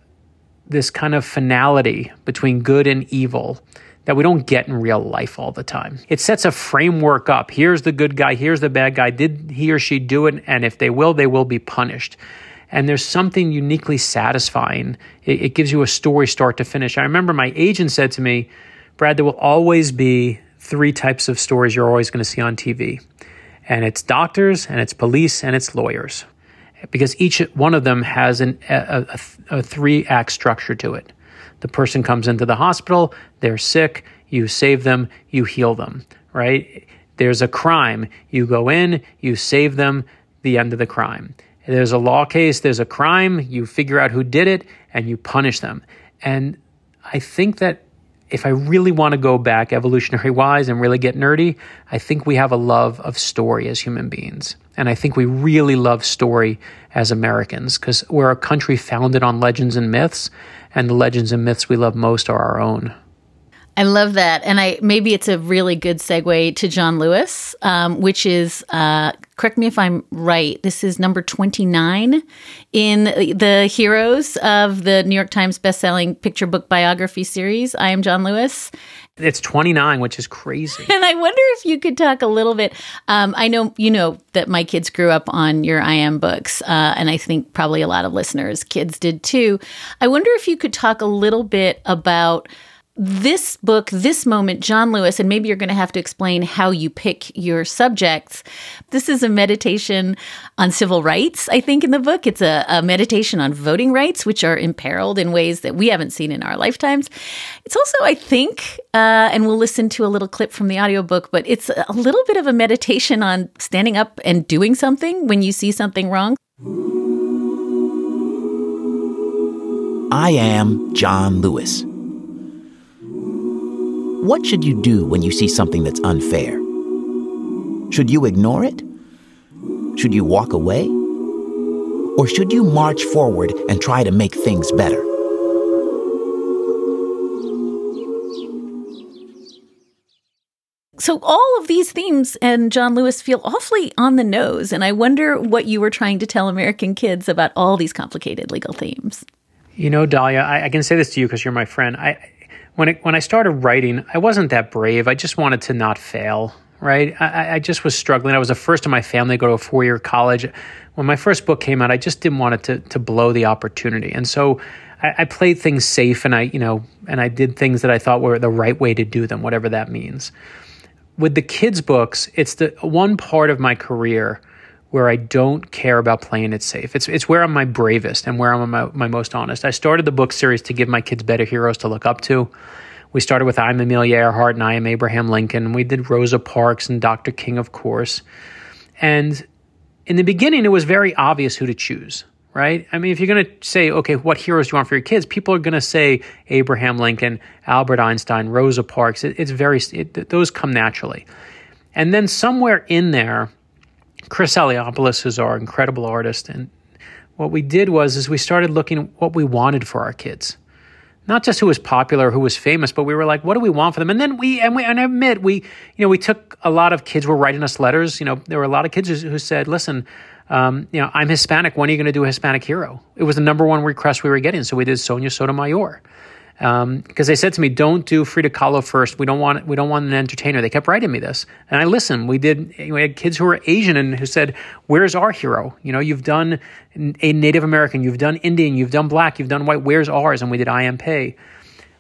this kind of finality between good and evil that we don't get in real life all the time. It sets a framework up. Here's the good guy, here's the bad guy. Did he or she do it? And if they will, they will be punished. And there's something uniquely satisfying. It, it gives you a story start to finish. I remember my agent said to me, Brad, there will always be three types of stories you're always going to see on TV. And it's doctors, and it's police, and it's lawyers. Because each one of them has an, a, a, a three act structure to it. The person comes into the hospital, they're sick, you save them, you heal them, right? There's a crime, you go in, you save them, the end of the crime. There's a law case, there's a crime, you figure out who did it, and you punish them. And I think that if I really want to go back evolutionary wise and really get nerdy, I think we have a love of story as human beings. And I think we really love story as Americans because we're a country founded on legends and myths, and the legends and myths we love most are our own. I love that, and I maybe it's a really good segue to John Lewis, um, which is uh, correct me if I'm right. This is number twenty nine in the heroes of the New York Times bestselling picture book biography series. I am John Lewis. It's 29, which is crazy. And I wonder if you could talk a little bit. Um, I know you know that my kids grew up on your I am books, uh, and I think probably a lot of listeners' kids did too. I wonder if you could talk a little bit about this book, this moment, John Lewis, and maybe you're going to have to explain how you pick your subjects. This is a meditation on civil rights, I think, in the book. It's a, a, meditation on voting rights, which are imperiled in ways that we haven't seen in our lifetimes. It's also, I think, uh, and we'll listen to a little clip from the audiobook, but it's a little bit of a meditation on standing up and doing something when you see something wrong. I am John Lewis. What should you do when you see something that's unfair? Should you ignore it? Should you walk away? Or should you march forward and try to make things better? So, all of these themes and John Lewis feel awfully on the nose. And I wonder what you were trying to tell American kids about all these complicated legal themes. You know, Dahlia, I, I can say this to you because you're my friend. I, when it, when I started writing, I wasn't that brave. I just wanted to not fail. Right? I, I just was struggling. I was the first in my family to go to a four year college. When my first book came out, I just didn't want it to to blow the opportunity, and so I, I played things safe, and I you know, and I did things that I thought were the right way to do them, whatever that means. With the kids' books, it's the one part of my career where I don't care about playing it safe. It's it's where I'm my bravest and where I'm my, my most honest. I started the book series to give my kids better heroes to look up to. We started with I'm Amelia Earhart and I am Abraham Lincoln. We did Rosa Parks and Dr. King, of course. And in the beginning, it was very obvious who to choose, right? I mean, if you're going to say, okay, what heroes do you want for your kids? People are going to say Abraham Lincoln, Albert Einstein, Rosa Parks. It, it's very, it, those come naturally. And then somewhere in there, Chris Eliopoulos is our incredible artist, and what we did was is we started looking at what we wanted for our kids. Not just who was popular, who was famous, but we were like, what do we want for them? And then we and we and I admit we, you know, we took a lot of kids were writing us letters. You know, there were a lot of kids who said, listen, um, you know, I'm Hispanic. When are you going to do a Hispanic hero? It was the number one request we were getting, so we did Sonia Sotomayor because um, they said to me, "Don't do Frida Kahlo first. We don't want we don't want an entertainer." They kept writing me this, and I listened. We did. We had kids who were Asian and who said, "Where's our hero? You know, you've done a Native American, you've done Indian, you've done Black, you've done White. Where's ours?" And we did I am Pei.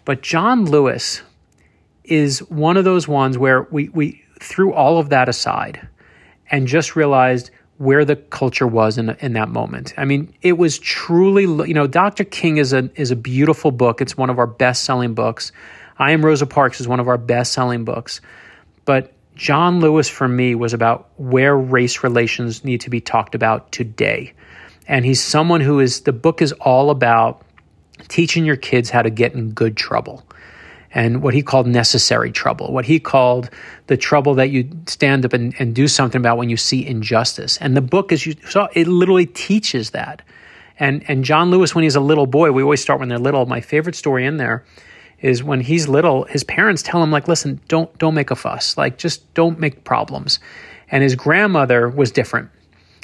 But John Lewis is one of those ones where we we threw all of that aside and just realized where the culture was in in that moment. I mean, it was truly, you know, Dr. King is a is a beautiful book. It's one of our best selling books. I Am Rosa Parks is one of our best selling books. But John Lewis for me was about where race relations need to be talked about today. And he's someone who is the book is all about teaching your kids how to get in good trouble. And what he called necessary trouble, what he called the trouble that you stand up and, and do something about when you see injustice. And the book, as you saw, it literally teaches that. And and John Lewis, when he's a little boy, we always start when they're little. My favorite story in there is when he's little, his parents tell him like, "Listen, don't don't make a fuss. Like, just don't make problems." And his grandmother was different.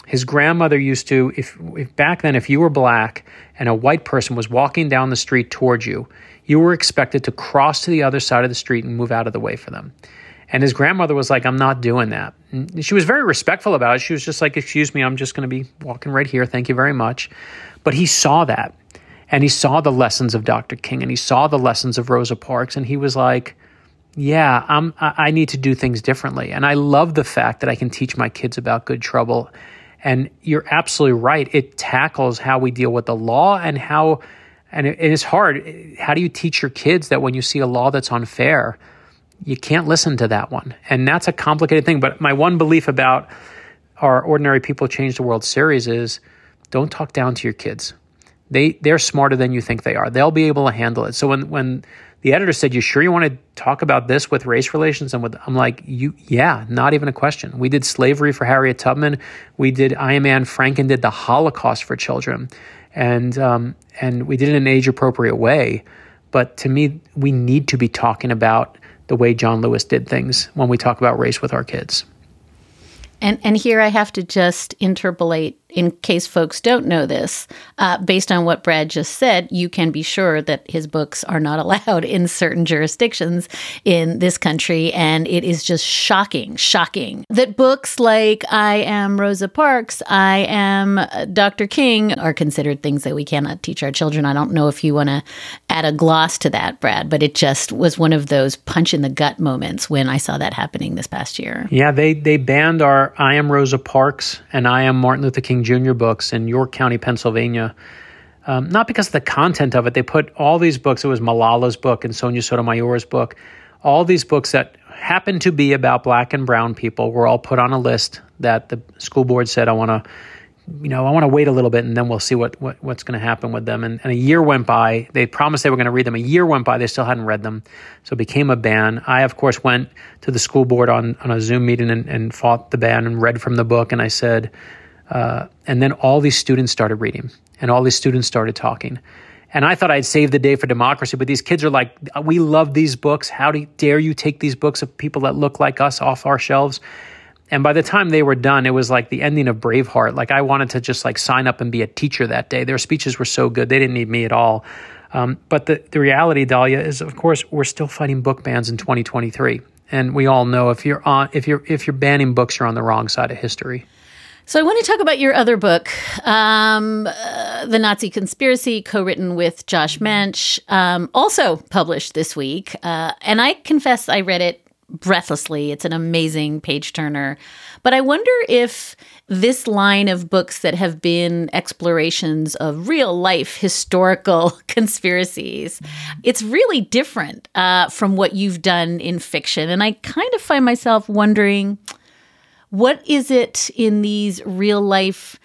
His grandmother used to, if, if back then, if you were black and a white person was walking down the street towards you, you were expected to cross to the other side of the street and move out of the way for them. And his grandmother was like, I'm not doing that. And she was very respectful about it. She was just like, Excuse me, I'm just going to be walking right here. Thank you very much. But he saw that. And he saw the lessons of Dr. King and he saw the lessons of Rosa Parks. And he was like, Yeah, I'm, I need to do things differently. And I love the fact that I can teach my kids about good trouble. And you're absolutely right. It tackles how we deal with the law and how, and it is hard. How do you teach your kids that when you see a law that's unfair, you can't listen to that one. And that's a complicated thing. But my one belief about our Ordinary People Change the World series is don't talk down to your kids. They they're smarter than you think they are. They'll be able to handle it. So when when the editor said, "You sure you want to talk about this with race relations?" and with I'm like, "You yeah, not even a question." We did slavery for Harriet Tubman. We did I Am Anne Franken did the Holocaust for children, and um, and we did it in an age appropriate way. But to me, we need to be talking about the way John Lewis did things when we talk about race with our kids. And and here I have to just interpolate in case folks don't know this, uh, based on what Brad just said, you can be sure that his books are not allowed in certain jurisdictions in this country. And it is just shocking, shocking that books like I Am Rosa Parks, I Am Dr. King are considered things that we cannot teach our children. I don't know if you want to add a gloss to that, Brad, but it just was one of those punch in the gut moments when I saw that happening this past year. Yeah, they, they banned our I Am Rosa Parks and I Am Martin Luther King Jr. books in York County, Pennsylvania. Um, not because of the content of it. They put all these books, it was Malala's book and Sonia Sotomayor's book, all these books that happened to be about black and brown people were all put on a list that the school board said, I want to you know, I want to wait a little bit and then we'll see what, what what's going to happen with them. And, and, a year went by. They promised they were going to read them. A year went by. They still hadn't read them. So it became a ban. I, of course, went to the school board on, on a Zoom meeting and, and fought the ban and read from the book. And I said, uh, and then all these students started reading, and all these students started talking. And I thought I'd save the day for democracy, but these kids are like, we love these books. How do, dare you take these books of people that look like us off our shelves? And by the time they were done, it was like the ending of Braveheart. Like I wanted to just like sign up and be a teacher that day. Their speeches were so good; they didn't need me at all. Um, but the the reality, Dahlia, is of course we're still fighting book bans in 2023, and we all know if you're on if you're if you're banning books, you're on the wrong side of history. So I want to talk about your other book, um, uh, The Nazi Conspiracy, co-written with Josh Mensch, um, also published this week. Uh, and I confess I read it breathlessly. It's an amazing page turner. But I wonder if this line of books that have been explorations of real life historical conspiracies, it's really different uh, from what you've done in fiction. And I kind of find myself wondering what is it in these real life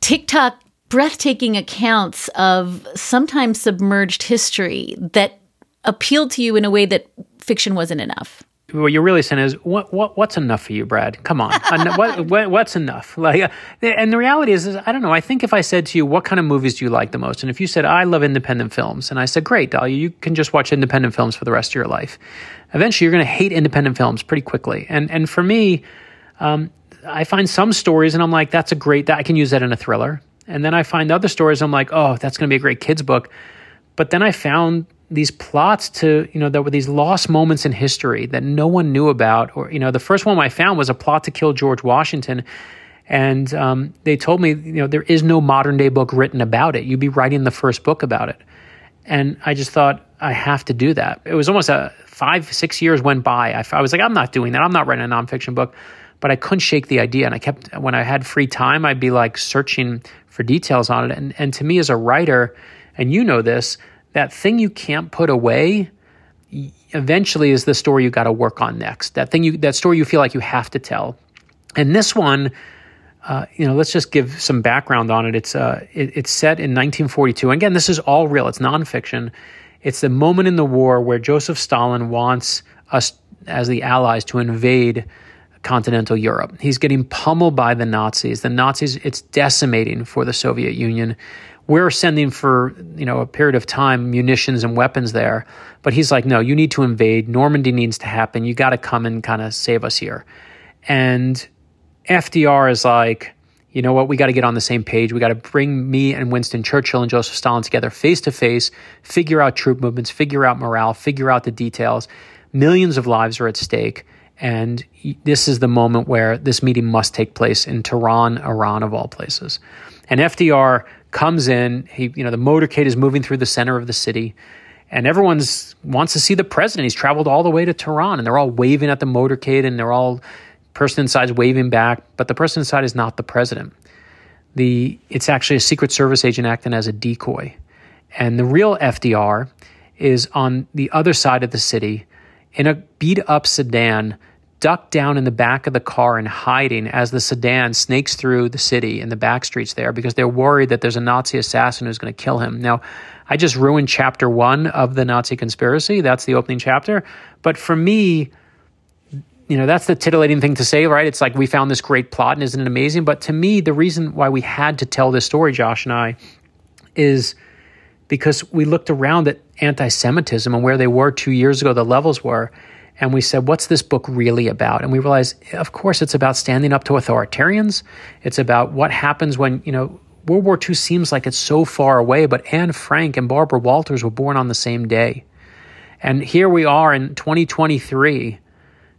TikTok breathtaking accounts of sometimes submerged history that appealed to you in a way that fiction wasn't enough? what you're really saying is what what what's enough for you, Brad? Come on, what, what, what's enough? Like, uh, and the reality is, is, I don't know. I think if I said to you, what kind of movies do you like the most, and if you said I love independent films, and I said, great, Dahlia, you can just watch independent films for the rest of your life. Eventually, you're going to hate independent films pretty quickly. And and for me, um, I find some stories, and I'm like, that's a great. That, I can use that in a thriller. And then I find other stories, I'm like, oh, that's going to be a great kids book. But then I found these plots to you know there were these lost moments in history that no one knew about or you know the first one i found was a plot to kill george washington and um, they told me you know there is no modern day book written about it you'd be writing the first book about it and i just thought i have to do that. It was almost a five six years went by. I, I was like i'm not doing that. I'm not writing a nonfiction book. But i couldn't shake the idea. And i kept when i had free time i'd be like searching for details on it. And, and to me as a writer and you know this that thing you can't put away eventually is the story you got to work on next. That thing you that story you feel like you have to tell. And this one, uh, you know, let's just give some background on it. It's uh, it, it's set in 1942. Again, this is all real. It's nonfiction. It's the moment in the war where Joseph Stalin wants us as the Allies to invade continental Europe. He's getting pummeled by the Nazis. The Nazis, it's decimating for the Soviet Union. We're sending for, you know, a period of time munitions and weapons there. But he's like, no, you need to invade. Normandy needs to happen. You got to come and kind of save us here. And FDR is like, you know what, we got to get on the same page. We got to bring me and Winston Churchill and Joseph Stalin together face to face, figure out troop movements, figure out morale, figure out the details. Millions of lives are at stake. And this is the moment where this meeting must take place in Tehran, Iran, of all places. And FDR comes in. He, you know, the motorcade is moving through the center of the city, and everyone's wants to see the president. He's traveled all the way to Tehran, and they're all waving at the motorcade, and they're all person inside is waving back, but the person inside is not the president. The it's actually a Secret Service agent acting as a decoy, and the real FDR is on the other side of the city in a beat up sedan ducked down in the back of the car and hiding as the sedan snakes through the city in the back streets there because they're worried that there's a Nazi assassin who's going to kill him. Now, I just ruined chapter one of the Nazi conspiracy. That's the opening chapter. But for me, you know, that's the titillating thing to say, right? It's like we found this great plot and isn't it amazing? But to me, the reason why we had to tell this story, Josh and I, is because we looked around at anti Semitism and where they were two years ago, the levels were and we said, what's this book really about? And we realized, of course, it's about standing up to authoritarians. It's about what happens when, you know, World War II seems like it's so far away, but Anne Frank and Barbara Walters were born on the same day. And here we are in 2023,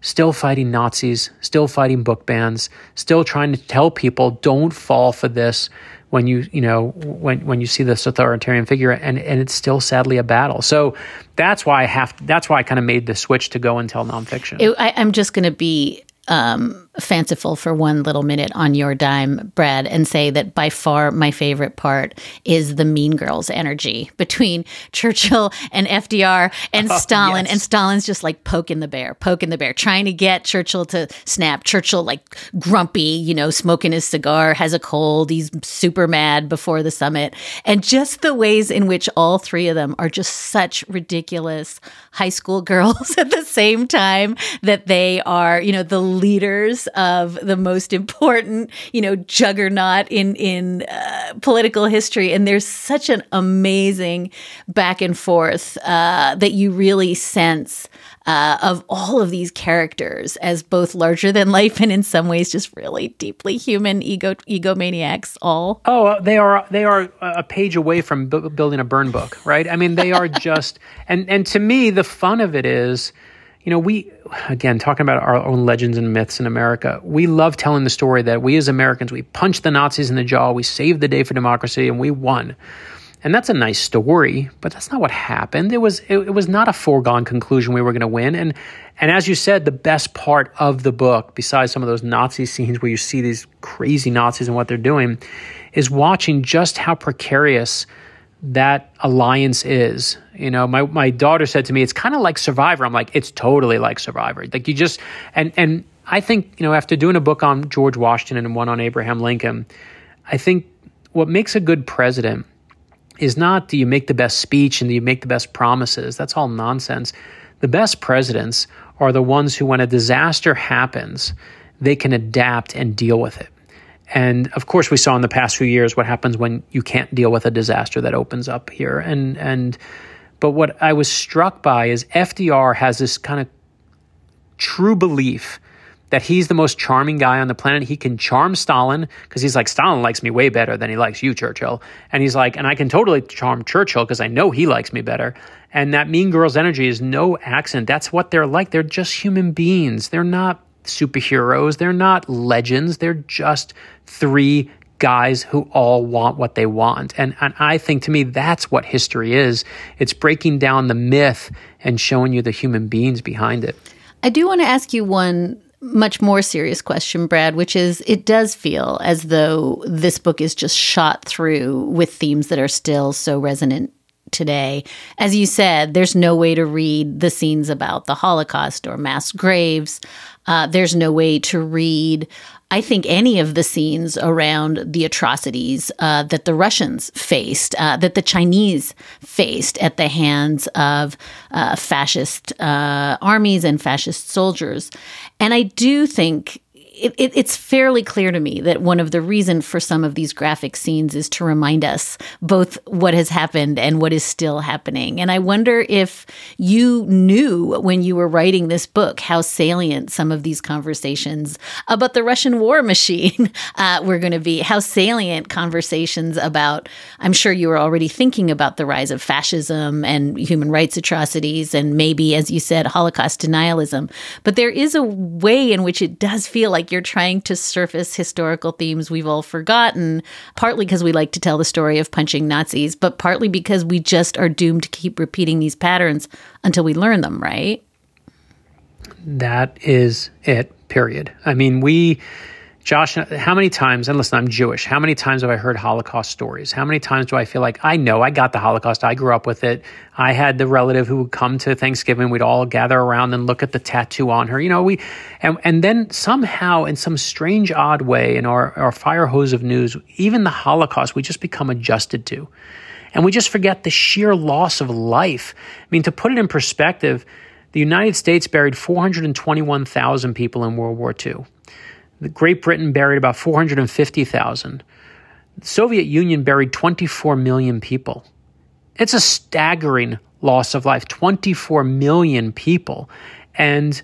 still fighting Nazis, still fighting book bans, still trying to tell people don't fall for this when you you know when when you see this authoritarian figure and and it's still sadly a battle. So that's why i have that's why i kind of made the switch to go and tell nonfiction. It, I, i'm just going to be um, fanciful for one little minute on your dime, Brad, and say that by far my favorite part is the Mean Girls energy between Churchill and FDR and oh, Stalin. Yes. And Stalin's just like poking the bear, poking the bear, trying to get Churchill to snap. Churchill, like grumpy, you know, smoking his cigar, has a cold, he's super mad before the summit. And just the ways in which all three of them are just such ridiculous high school girls at the same time that they are, you know, the leaders of the most important, you know, juggernaut in in uh, political history, and there's such an amazing back and forth uh, that you really sense. Uh, of all of these characters as both larger than life and in some ways just really deeply human ego egomaniacs all oh uh, they are they are a page away from bu- building a burn book right i mean they are just and and to me the fun of it is you know, we, again, talking about our own legends and myths in America, we love telling the story that we as Americans, we punched the Nazis in the jaw, we saved the day for democracy, and we won. And that's a nice story, but that's not what happened. It was it, it was not a foregone conclusion we were going to win. And and as you said, the best part of the book, besides some of those Nazi scenes where you see these crazy Nazis and what they're doing, is watching just how precarious that alliance is. You know, my, my daughter said to me, it's kind of like Survivor. I'm like, it's totally like Survivor. Like you just, and, and I think, you know, after doing a book on George Washington and one on Abraham Lincoln, I think what makes a good president is not do you make the best speech and do you make the best promises. That's all nonsense. The best presidents are the ones who, when a disaster happens, they can adapt and deal with it. And of course, we saw in the past few years what happens when you can't deal with a disaster that opens up here. And and but what I was struck by is FDR has this kind of true belief that he's the most charming guy on the planet. He can charm Stalin because he's like, Stalin likes me way better than he likes you, Churchill. And he's like, and I can totally charm Churchill because I know he likes me better. And that mean girl's energy is no accident. That's what they're like. They're just human beings. They're not superheroes. They're not legends. They're just three guys who all want what they want. And, and I think to me, that's what history is. It's breaking down the myth and showing you the human beings behind it. I do want to ask you one much more serious question, Brad, which is it does feel as though this book is just shot through with themes that are still so resonant today. As you said, there's no way to read the scenes about the Holocaust or mass graves. Uh, there's no way to read I think any of the scenes around the atrocities uh, that the Russians faced, uh, that the Chinese faced at the hands of uh, fascist uh, armies and fascist soldiers. And I do think it, it, it's fairly clear to me that one of the reasons for some of these graphic scenes is to remind us both what has happened and what is still happening. And I wonder if you knew when you were writing this book how salient some of these conversations about the Russian war machine uh, were going to be, how salient conversations about, I'm sure you were already thinking about the rise of fascism and human rights atrocities and maybe, as you said, Holocaust denialism. But there is a way in which it does feel like you're trying to surface historical themes we've all forgotten, partly because we like to tell the story of punching Nazis, but partly because we just are doomed to keep repeating these patterns until we learn them, right? That is it, period. I mean, we Josh, how many times, and listen, I'm Jewish, how many times have I heard Holocaust stories? How many times do I feel like I know I got the Holocaust, I grew up with it. I had the relative who would come to Thanksgiving, we'd all gather around and look at the tattoo on her. You know, we, and, and then somehow, in some strange, odd way, in our, our fire hose of news, even the Holocaust, we just become adjusted to. And we just forget the sheer loss of life. I mean, to put it in perspective, the United States buried 421,000 people in World War II. Great Britain buried about 450,000. The Soviet Union buried 24 million people. It's a staggering loss of life 24 million people. And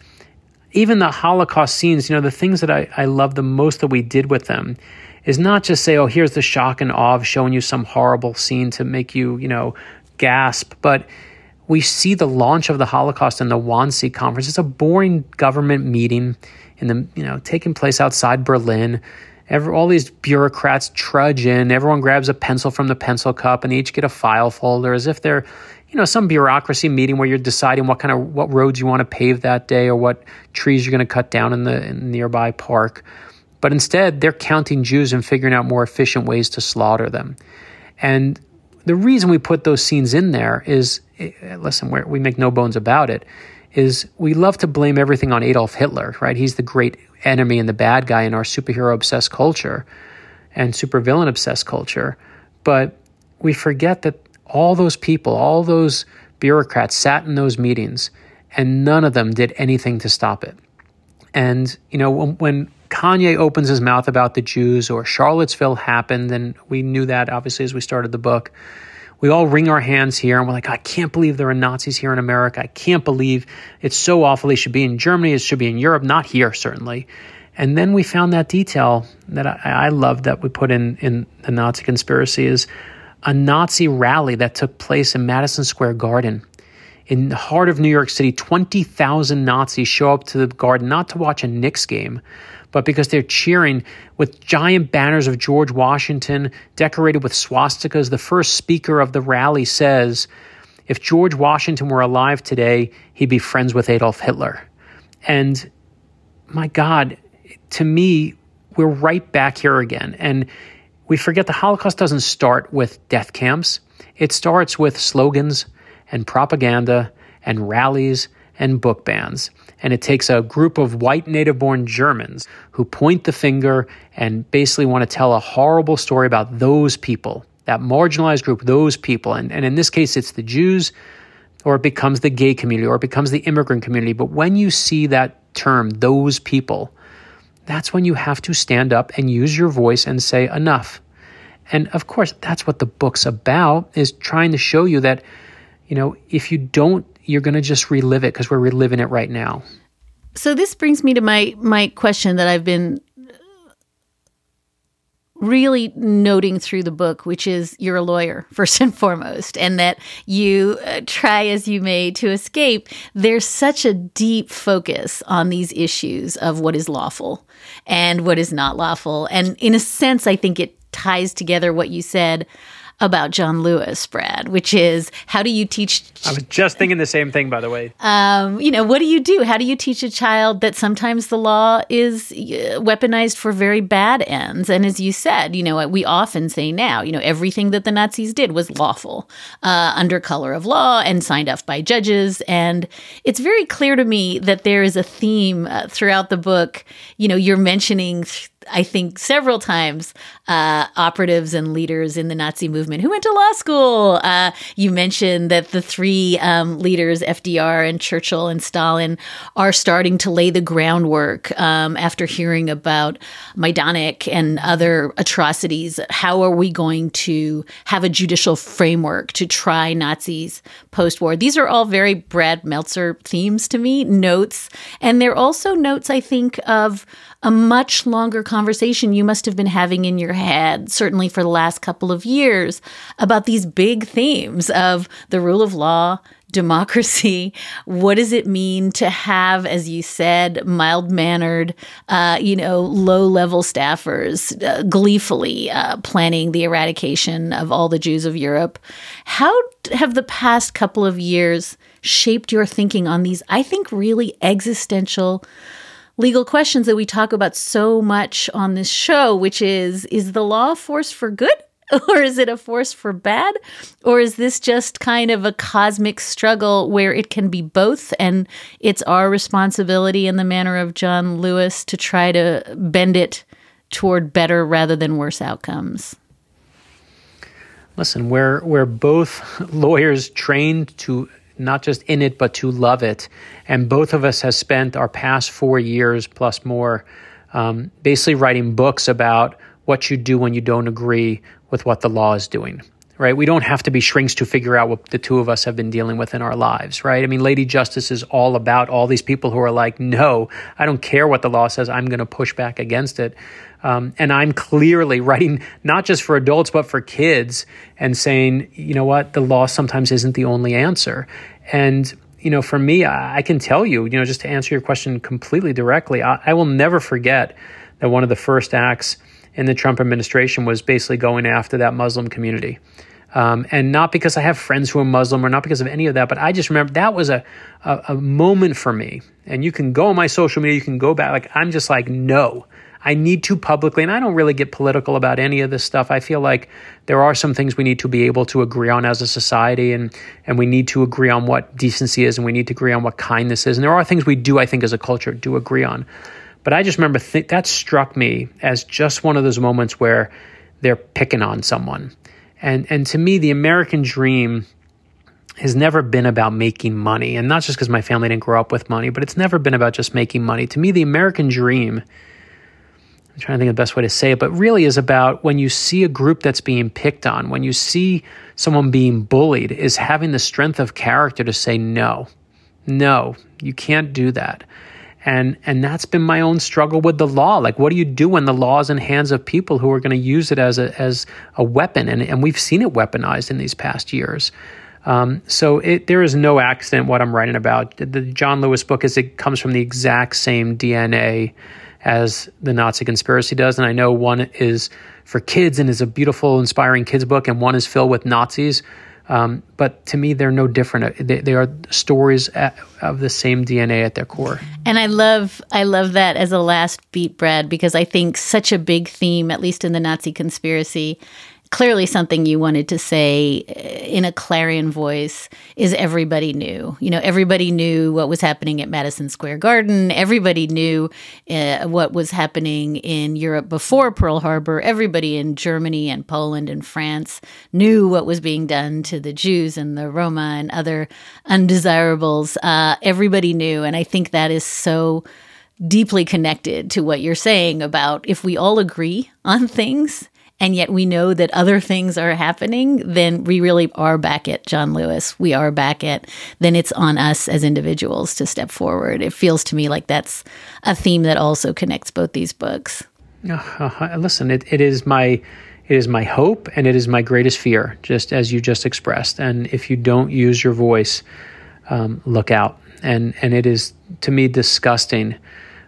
even the Holocaust scenes, you know, the things that I, I love the most that we did with them is not just say, oh, here's the shock and awe of showing you some horrible scene to make you, you know, gasp, but we see the launch of the Holocaust in the Wannsee conference. It's a boring government meeting in the you know taking place outside Berlin. Every, all these bureaucrats trudge in. Everyone grabs a pencil from the pencil cup, and each get a file folder, as if they're, you know, some bureaucracy meeting where you're deciding what kind of what roads you want to pave that day or what trees you're going to cut down in the in nearby park. But instead, they're counting Jews and figuring out more efficient ways to slaughter them. And the reason we put those scenes in there is, eh, listen, we make no bones about it is we love to blame everything on Adolf Hitler, right? He's the great enemy and the bad guy in our superhero obsessed culture and supervillain obsessed culture. But we forget that all those people, all those bureaucrats sat in those meetings and none of them did anything to stop it. And, you know, when, when Kanye opens his mouth about the Jews or Charlottesville happened, and we knew that obviously as we started the book, we all wring our hands here and we're like, I can't believe there are Nazis here in America. I can't believe it's so awful. They should be in Germany. It should be in Europe, not here, certainly. And then we found that detail that I, I love that we put in, in the Nazi conspiracy is a Nazi rally that took place in Madison Square Garden. In the heart of New York City, 20,000 Nazis show up to the garden not to watch a Knicks game, but because they're cheering with giant banners of George Washington decorated with swastikas. The first speaker of the rally says, if George Washington were alive today, he'd be friends with Adolf Hitler. And my God, to me, we're right back here again. And we forget the Holocaust doesn't start with death camps, it starts with slogans and propaganda and rallies and book bans. And it takes a group of white native born Germans who point the finger and basically want to tell a horrible story about those people, that marginalized group, those people. And, and in this case, it's the Jews, or it becomes the gay community, or it becomes the immigrant community. But when you see that term, those people, that's when you have to stand up and use your voice and say, enough. And of course, that's what the book's about, is trying to show you that, you know, if you don't you're going to just relive it because we're reliving it right now. So this brings me to my my question that I've been really noting through the book, which is you're a lawyer first and foremost, and that you uh, try as you may to escape. There's such a deep focus on these issues of what is lawful and what is not lawful. And in a sense, I think it ties together what you said about John Lewis, Brad, which is how do you teach? I was just thinking the same thing, by the way. Um, you know, what do you do? How do you teach a child that sometimes the law is uh, weaponized for very bad ends? And as you said, you know, we often say now, you know, everything that the Nazis did was lawful uh, under color of law and signed off by judges. And it's very clear to me that there is a theme uh, throughout the book. You know, you're mentioning I think several times uh, operatives and leaders in the Nazi movement who went to law school. Uh, you mentioned that the three um, leaders, FDR and Churchill and Stalin, are starting to lay the groundwork um, after hearing about Majdanek and other atrocities. How are we going to have a judicial framework to try Nazis post war? These are all very Brad Meltzer themes to me, notes. And they're also notes, I think, of a much longer conversation you must have been having in your head, certainly for the last couple of years, about these big themes of the rule of law, democracy. What does it mean to have, as you said, mild mannered, uh, you know, low level staffers uh, gleefully uh, planning the eradication of all the Jews of Europe? How have the past couple of years shaped your thinking on these, I think, really existential? Legal questions that we talk about so much on this show, which is is the law a force for good? Or is it a force for bad? Or is this just kind of a cosmic struggle where it can be both? And it's our responsibility in the manner of John Lewis to try to bend it toward better rather than worse outcomes? Listen, we're, we're both lawyers trained to not just in it, but to love it. And both of us have spent our past four years plus more um, basically writing books about what you do when you don't agree with what the law is doing. Right? We don't have to be shrinks to figure out what the two of us have been dealing with in our lives, right? I mean, Lady Justice is all about all these people who are like, no, I don't care what the law says. I'm going to push back against it. Um, and I'm clearly writing not just for adults, but for kids and saying, you know what, the law sometimes isn't the only answer. And, you know, for me, I, I can tell you, you know, just to answer your question completely directly, I, I will never forget that one of the first acts in the Trump administration was basically going after that Muslim community. Um, and not because I have friends who are Muslim or not because of any of that, but I just remember that was a, a, a moment for me. And you can go on my social media, you can go back. Like, I'm just like, no, I need to publicly, and I don't really get political about any of this stuff. I feel like there are some things we need to be able to agree on as a society, and and we need to agree on what decency is, and we need to agree on what kindness is. And there are things we do, I think, as a culture, do agree on. But I just remember th- that struck me as just one of those moments where they're picking on someone, and and to me, the American dream has never been about making money, and not just because my family didn't grow up with money, but it's never been about just making money. To me, the American dream I'm trying to think of the best way to say it, but really is about when you see a group that's being picked on, when you see someone being bullied, is having the strength of character to say, no, no, you can't do that. And, and that's been my own struggle with the law. Like, what do you do when the law is in hands of people who are going to use it as a, as a weapon? And, and we've seen it weaponized in these past years. Um, so it, there is no accident what I'm writing about. The John Lewis book is it comes from the exact same DNA as the Nazi conspiracy does. And I know one is for kids and is a beautiful, inspiring kids book, and one is filled with Nazis. Um, but to me, they're no different. They, they are stories at, of the same DNA at their core. And I love, I love that as a last beat, Brad, because I think such a big theme, at least in the Nazi conspiracy, clearly something you wanted to say uh, in a clarion voice is everybody knew. You know, everybody knew what was happening at Madison Square Garden. Everybody knew uh, what was happening in Europe before Pearl Harbor. Everybody in Germany and Poland and France knew what was being done to the Jews and the Roma and other undesirables. Uh, everybody knew. And I think that is so deeply connected to what you're saying about if we all agree on things and yet we know that other things are happening, then we really are back at John Lewis. We are back at, then it's on us as individuals to step forward. It feels to me like that's a theme that also connects both these books. Uh, listen, it, it is my. It is my hope and it is my greatest fear, just as you just expressed. And if you don't use your voice, um, look out. And and it is to me disgusting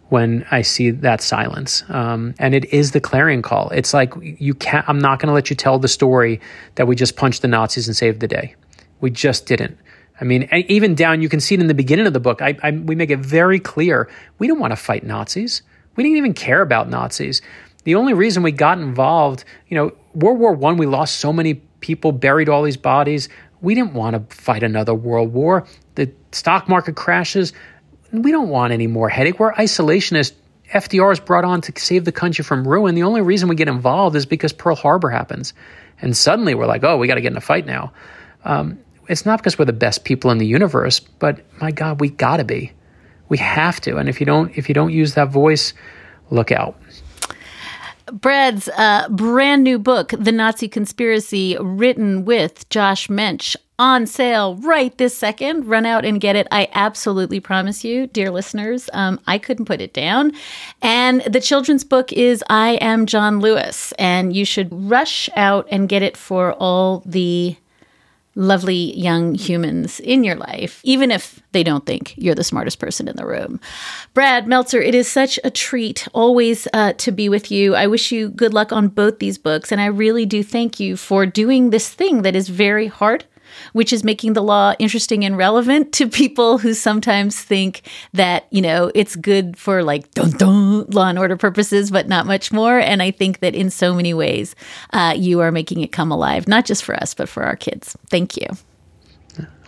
when I see that silence. Um, and it is the clarion call. It's like you can't. I'm not going to let you tell the story that we just punched the Nazis and saved the day. We just didn't. I mean, even down, you can see it in the beginning of the book. I, I, we make it very clear we don't want to fight Nazis. We didn't even care about Nazis. The only reason we got involved, you know, World War One, we lost so many people, buried all these bodies. We didn't want to fight another world war. The stock market crashes. We don't want any more headache. We're isolationists. FDR is brought on to save the country from ruin. The only reason we get involved is because Pearl Harbor happens. And suddenly we're like, oh, we got to get in a fight now. Um, it's not because we're the best people in the universe, but my God, we got to be. We have to. And if you don't, if you don't use that voice, look out. Brad's uh, brand new book, The Nazi Conspiracy, written with Josh Mensch, on sale right this second. Run out and get it. I absolutely promise you, dear listeners, um, I couldn't put it down. And the children's book is I Am John Lewis, and you should rush out and get it for all the lovely young humans in your life, even if they don't think you're the smartest person in the room. Brad Meltzer, it is such a treat always uh, to be with you. I wish you good luck on both these books, and I really do thank you for doing this thing that is very hard which is making the law interesting and relevant to people who sometimes think that, you know, it's good for like dun dun law and order purposes, but not much more. And I think that in so many ways, uh, you are making it come alive, not just for us, but for our kids. Thank you.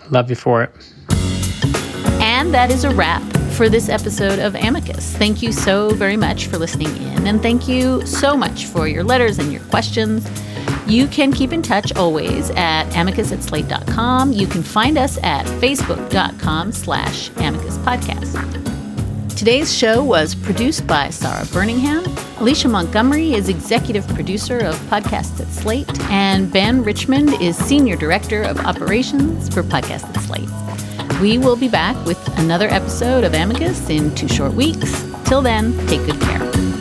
Love you for it. And that is a wrap for this episode of Amicus. Thank you so very much for listening in, and thank you so much for your letters and your questions. You can keep in touch always at amicus at slate.com. You can find us at facebook.com slash amicus podcast. Today's show was produced by Sarah Burningham. Alicia Montgomery is executive producer of podcasts at Slate, and Ben Richmond is senior director of operations for podcasts at Slate. We will be back with another episode of Amicus in two short weeks. Till then, take good care.